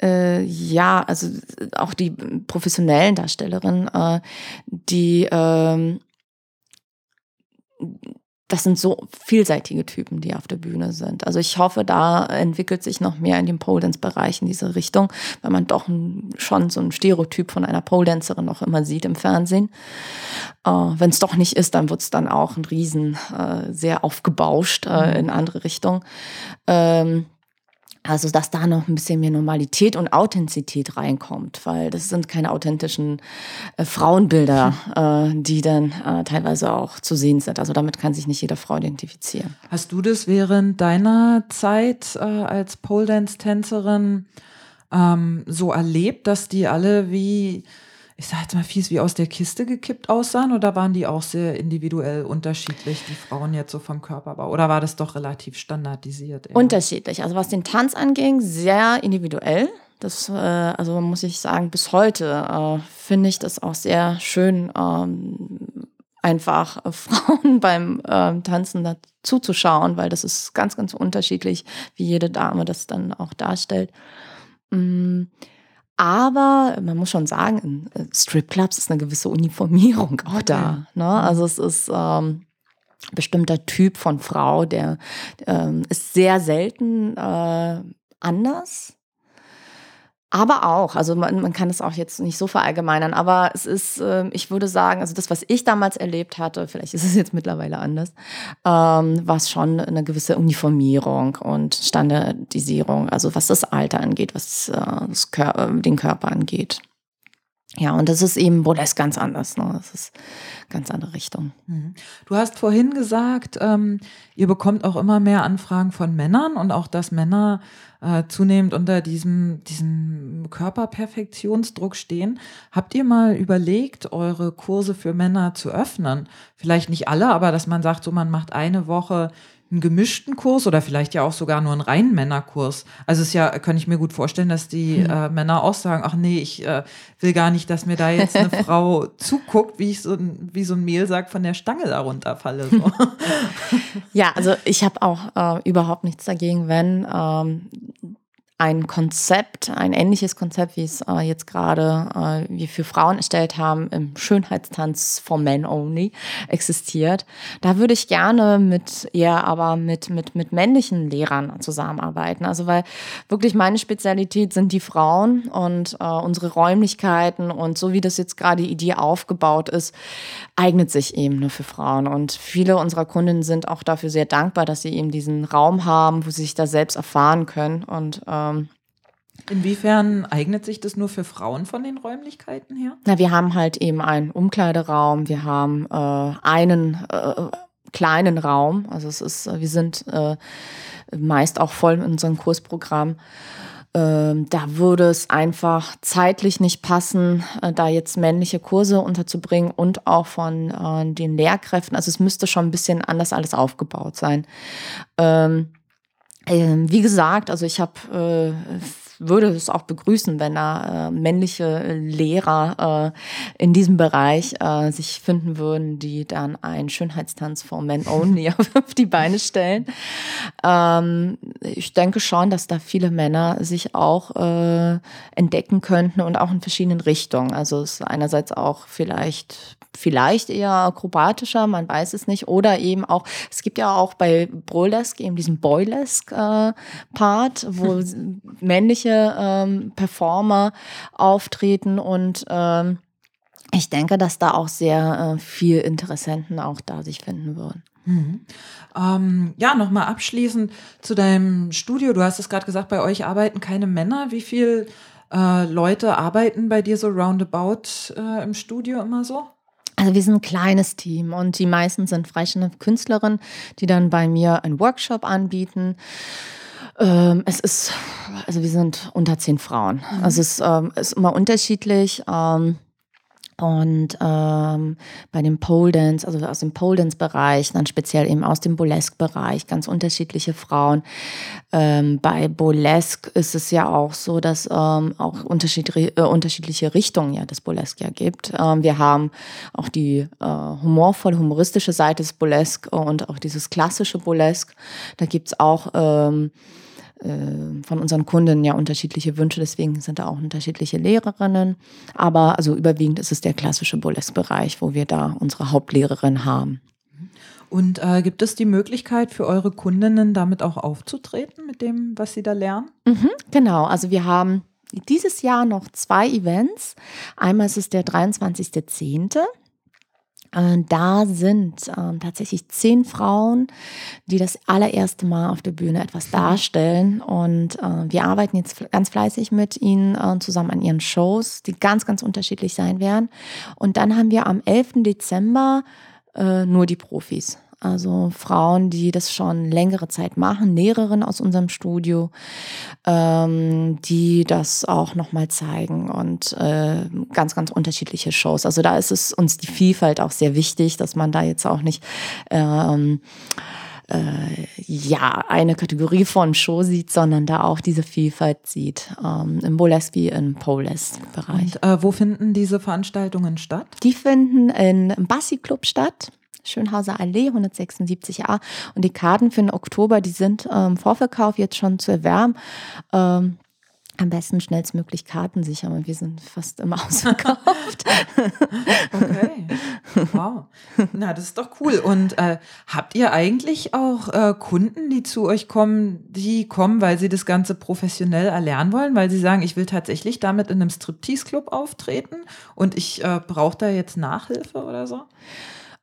[SPEAKER 2] äh, ja, also auch die professionellen Darstellerinnen, äh, die ähm, das sind so vielseitige Typen, die auf der Bühne sind. Also ich hoffe, da entwickelt sich noch mehr in dem Pole-Dance-Bereich in diese Richtung, weil man doch schon so ein Stereotyp von einer Pole-Dancerin noch immer sieht im Fernsehen. Äh, Wenn es doch nicht ist, dann wird es dann auch ein Riesen, äh, sehr aufgebauscht äh, mhm. in andere Richtung. Ähm, also, dass da noch ein bisschen mehr Normalität und Authentizität reinkommt, weil das sind keine authentischen äh, Frauenbilder, äh, die dann äh, teilweise auch zu sehen sind. Also damit kann sich nicht jede Frau identifizieren.
[SPEAKER 1] Hast du das während deiner Zeit äh, als Pole Dance Tänzerin ähm, so erlebt, dass die alle wie ich sag jetzt mal fies, wie aus der Kiste gekippt aussahen oder waren die auch sehr individuell unterschiedlich, die Frauen jetzt so vom Körperbau? Oder war das doch relativ standardisiert?
[SPEAKER 2] Eher? Unterschiedlich. Also was den Tanz anging, sehr individuell. Das, äh, also muss ich sagen, bis heute äh, finde ich das auch sehr schön, ähm, einfach äh, Frauen beim äh, Tanzen dazu zuzuschauen, weil das ist ganz, ganz unterschiedlich, wie jede Dame das dann auch darstellt. Mm. Aber man muss schon sagen, in äh, Stripclubs ist eine gewisse Uniformierung auch da. Ne? Also es ist ähm, bestimmter Typ von Frau, der ähm, ist sehr selten äh, anders. Aber auch, also man, man kann es auch jetzt nicht so verallgemeinern, aber es ist, äh, ich würde sagen, also das, was ich damals erlebt hatte, vielleicht ist es jetzt mittlerweile anders, ähm, war schon eine gewisse Uniformierung und Standardisierung, also was das Alter angeht, was äh, das Kör äh, den Körper angeht. Ja, und das ist eben Burlesque ganz anders. Ne? Das ist ganz andere Richtung.
[SPEAKER 1] Mhm. Du hast vorhin gesagt, ähm, ihr bekommt auch immer mehr Anfragen von Männern und auch, dass Männer äh, zunehmend unter diesem, diesem Körperperfektionsdruck stehen. Habt ihr mal überlegt, eure Kurse für Männer zu öffnen? Vielleicht nicht alle, aber dass man sagt, so man macht eine Woche einen gemischten Kurs oder vielleicht ja auch sogar nur einen reinen Männerkurs. Also es ist ja, kann ich mir gut vorstellen, dass die hm. äh, Männer auch sagen, ach nee, ich äh, will gar nicht, dass mir da jetzt eine Frau zuguckt, wie ich so wie so ein Mehlsack von der Stange da runterfalle. So.
[SPEAKER 2] ja, also ich habe auch äh, überhaupt nichts dagegen, wenn ähm, ein Konzept, ein ähnliches Konzept, wie es äh, jetzt gerade äh, wir für Frauen erstellt haben, im Schönheitstanz for Men Only existiert. Da würde ich gerne mit eher aber mit, mit, mit männlichen Lehrern zusammenarbeiten. Also weil wirklich meine Spezialität sind die Frauen und äh, unsere Räumlichkeiten und so wie das jetzt gerade die Idee aufgebaut ist, eignet sich eben nur für Frauen. Und viele unserer Kundinnen sind auch dafür sehr dankbar, dass sie eben diesen Raum haben, wo sie sich da selbst erfahren können und äh, ähm,
[SPEAKER 1] Inwiefern eignet sich das nur für Frauen von den Räumlichkeiten her?
[SPEAKER 2] Na, wir haben halt eben einen Umkleideraum, wir haben äh, einen äh, kleinen Raum. Also es ist, wir sind äh, meist auch voll in unserem Kursprogramm. Ähm, da würde es einfach zeitlich nicht passen, äh, da jetzt männliche Kurse unterzubringen und auch von äh, den Lehrkräften. Also es müsste schon ein bisschen anders alles aufgebaut sein. Ähm, äh, wie gesagt, also ich habe äh, würde es auch begrüßen, wenn da äh, männliche Lehrer äh, in diesem Bereich äh, sich finden würden, die dann einen Schönheitstanz for Men Only auf die Beine stellen. Ähm, ich denke schon, dass da viele Männer sich auch äh, entdecken könnten und auch in verschiedenen Richtungen. Also es ist einerseits auch vielleicht vielleicht eher akrobatischer, man weiß es nicht. Oder eben auch, es gibt ja auch bei Burlesque eben diesen Boylesque-Part, äh, wo männliche ähm, Performer auftreten und ähm, ich denke, dass da auch sehr äh, viel Interessenten auch da sich finden würden.
[SPEAKER 1] Mhm. Ähm, ja, nochmal abschließend zu deinem Studio. Du hast es gerade gesagt, bei euch arbeiten keine Männer. Wie viele äh, Leute arbeiten bei dir so roundabout äh, im Studio immer so?
[SPEAKER 2] Also wir sind ein kleines Team und die meisten sind freistehende Künstlerinnen, die dann bei mir einen Workshop anbieten. Ähm, es ist, also wir sind unter zehn Frauen. Mhm. Also es ähm, ist immer unterschiedlich. Ähm, und ähm, bei dem Pole Dance, also aus dem Pole Dance Bereich, dann speziell eben aus dem Burlesque Bereich, ganz unterschiedliche Frauen. Ähm, bei Burlesque ist es ja auch so, dass ähm, auch unterschied äh, unterschiedliche Richtungen ja des Burlesque ja gibt. Ähm, wir haben auch die äh, humorvolle, humoristische Seite des Burlesque und auch dieses klassische Burlesque. Da gibt's auch ähm, äh, von unseren Kunden ja unterschiedliche Wünsche, deswegen sind da auch unterschiedliche Lehrerinnen. Aber also überwiegend ist es der klassische Burlesque-Bereich, wo wir da unsere Hauptlehrerin haben.
[SPEAKER 1] Und äh, gibt es die Möglichkeit für eure Kundinnen damit auch aufzutreten mit dem, was sie da lernen?
[SPEAKER 2] Mhm, genau, also wir haben dieses Jahr noch zwei Events. Einmal ist es der 23.10. Äh, da sind äh, tatsächlich zehn Frauen, die das allererste Mal auf der Bühne etwas darstellen. Und äh, wir arbeiten jetzt ganz fleißig mit ihnen äh, zusammen an ihren Shows, die ganz, ganz unterschiedlich sein werden. Und dann haben wir am 11. Dezember äh, nur die Profis. Also Frauen, die das schon längere Zeit machen, Lehrerinnen aus unserem Studio, ähm, die das auch nochmal zeigen und äh, ganz, ganz unterschiedliche Shows. Also da ist es uns die Vielfalt auch sehr wichtig, dass man da jetzt auch nicht ähm, äh, ja, eine Kategorie von Show sieht, sondern da auch diese Vielfalt sieht, ähm, im Burlesque wie im Pole-Bereich.
[SPEAKER 1] äh, wo finden diese Veranstaltungen statt?
[SPEAKER 2] Die finden in, im Bassi Club statt. Schönhauser Allee 176a. Und die Karten für den Oktober, die sind im ähm, Vorverkauf jetzt schon zu erwärmen. Ähm, am besten schnellstmöglich Karten sichern, weil wir sind fast immer ausverkauft.
[SPEAKER 1] okay. Wow. Na, das ist doch cool. Und äh, habt ihr eigentlich auch äh, Kunden, die zu euch kommen, die kommen, weil sie das Ganze professionell erlernen wollen, weil sie sagen, ich will tatsächlich damit in einem Striptease-Club auftreten und ich äh, brauche da jetzt Nachhilfe oder so?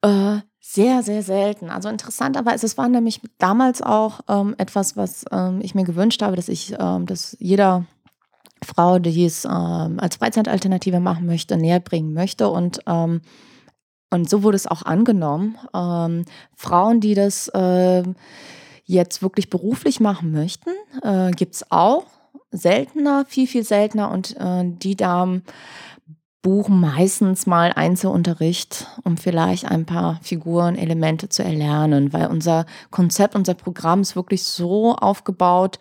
[SPEAKER 2] Äh, sehr, sehr selten. Also interessanterweise, es war nämlich damals auch ähm, etwas, was ähm, ich mir gewünscht habe, dass ich, ähm, dass jeder Frau, die es ähm, als Freizeitalternative machen möchte, näher bringen möchte. Und, ähm, und so wurde es auch angenommen. Ähm, Frauen, die das äh, jetzt wirklich beruflich machen möchten, äh, gibt es auch. Seltener, viel, viel seltener. Und äh, die Damen buchen meistens mal Einzelunterricht, um vielleicht ein paar Figuren, Elemente zu erlernen, weil unser Konzept, unser Programm ist wirklich so aufgebaut,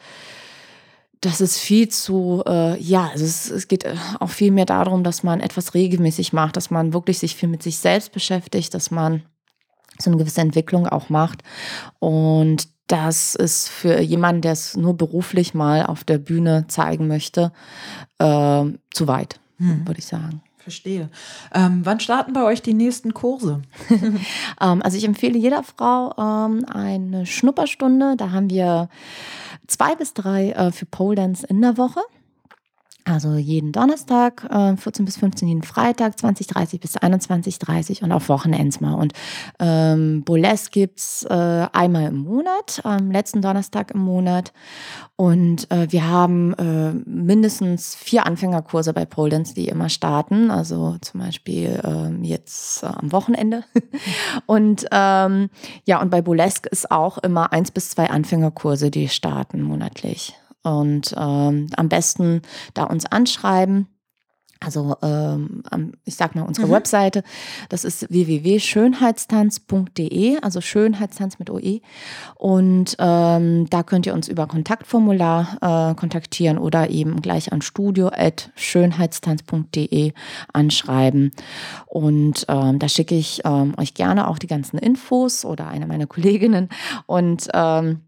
[SPEAKER 2] dass es viel zu, äh, ja, also es, es geht äh, auch viel mehr darum, dass man etwas regelmäßig macht, dass man wirklich sich viel mit sich selbst beschäftigt, dass man so eine gewisse Entwicklung auch macht. Und das ist für jemanden, der es nur beruflich mal auf der Bühne zeigen möchte, äh, zu weit, hm. würde ich sagen.
[SPEAKER 1] Verstehe. Ähm, wann starten bei euch die nächsten Kurse?
[SPEAKER 2] ähm, also ich empfehle jeder Frau ähm, eine Schnupperstunde. Da haben wir zwei bis drei äh, für Pole Dance in der Woche. Also jeden Donnerstag äh, 14 bis 15, jeden Freitag 20.30 bis 21.30 und auf Wochenends mal. Und ähm, Burlesque gibt es äh, einmal im Monat, am letzten Donnerstag im Monat. Und äh, wir haben äh, mindestens vier Anfängerkurse bei Pole die immer starten. Also zum Beispiel ähm, jetzt äh, am Wochenende. und ähm, ja, und bei Burlesque ist auch immer eins bis zwei Anfängerkurse, die starten monatlich. Und ähm, am besten da uns anschreiben. Also ähm, ich sag mal unsere mhm. Webseite, das ist www.schönheitstanz.de, also Schönheitstanz mit OE. Und ähm, da könnt ihr uns über Kontaktformular äh, kontaktieren oder eben gleich an studio.schönheitstanz.de anschreiben. Und ähm, da schicke ich ähm, euch gerne auch die ganzen Infos oder eine meiner Kolleginnen. Und ähm,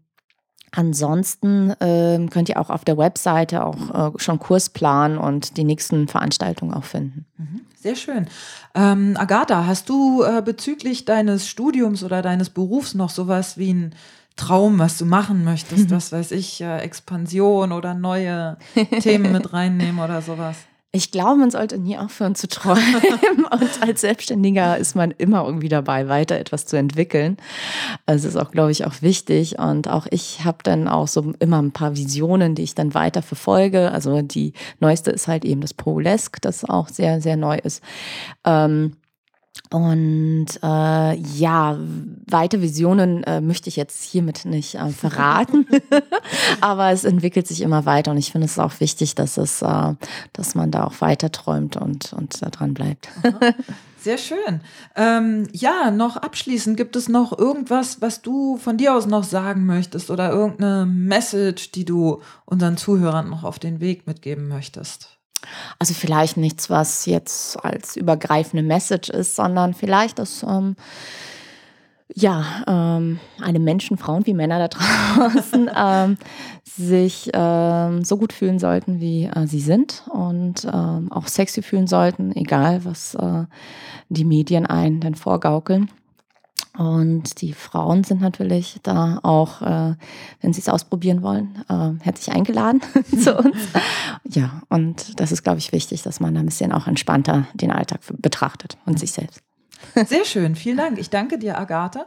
[SPEAKER 2] Ansonsten ähm, könnt ihr auch auf der Webseite auch äh, schon Kurs planen und die nächsten Veranstaltungen auch finden.
[SPEAKER 1] Mhm. Sehr schön. Ähm, Agatha, hast du äh, bezüglich deines Studiums oder deines Berufs noch sowas wie ein Traum, was du machen möchtest? Was weiß ich, äh, Expansion oder neue Themen mit reinnehmen oder sowas?
[SPEAKER 2] Ich glaube, man sollte nie aufhören zu träumen. Und als Selbstständiger ist man immer irgendwie dabei, weiter etwas zu entwickeln. Also ist auch, glaube ich, auch wichtig. Und auch ich habe dann auch so immer ein paar Visionen, die ich dann weiter verfolge. Also die neueste ist halt eben das Polesque, das auch sehr, sehr neu ist. Ähm, und äh, ja, weite Visionen äh, möchte ich jetzt hiermit nicht äh, verraten, aber es entwickelt sich immer weiter und ich finde es auch wichtig, dass es, äh, dass man da auch weiter träumt und und da dran bleibt.
[SPEAKER 1] Sehr schön. Ähm, ja, noch abschließend gibt es noch irgendwas, was du von dir aus noch sagen möchtest oder irgendeine Message, die du unseren Zuhörern noch auf den Weg mitgeben möchtest?
[SPEAKER 2] Also vielleicht nichts, was jetzt als übergreifende Message ist, sondern vielleicht, dass ähm, ja, ähm, alle Menschen, Frauen wie Männer da draußen ähm, sich ähm, so gut fühlen sollten, wie äh, sie sind und ähm, auch sexy fühlen sollten, egal was äh, die Medien einen denn vorgaukeln. Und die Frauen sind natürlich da auch, äh, wenn sie es ausprobieren wollen, äh, herzlich eingeladen zu uns. Ja, und das ist, glaube ich, wichtig, dass man da ein bisschen auch entspannter den Alltag betrachtet und sich selbst.
[SPEAKER 1] Sehr schön, vielen Dank. Ich danke dir, Agatha.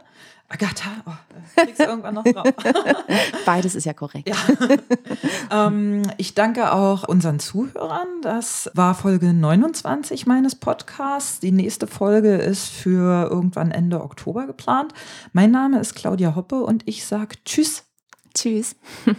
[SPEAKER 1] Agatha, oh, kriegst du irgendwann noch drauf.
[SPEAKER 2] Beides ist ja korrekt.
[SPEAKER 1] Ja. ähm, ich danke auch unseren Zuhörern. Das war Folge 29 meines Podcasts. Die nächste Folge ist für irgendwann Ende Oktober geplant. Mein Name ist Claudia Hoppe und ich sage Tschüss.
[SPEAKER 2] Tschüss.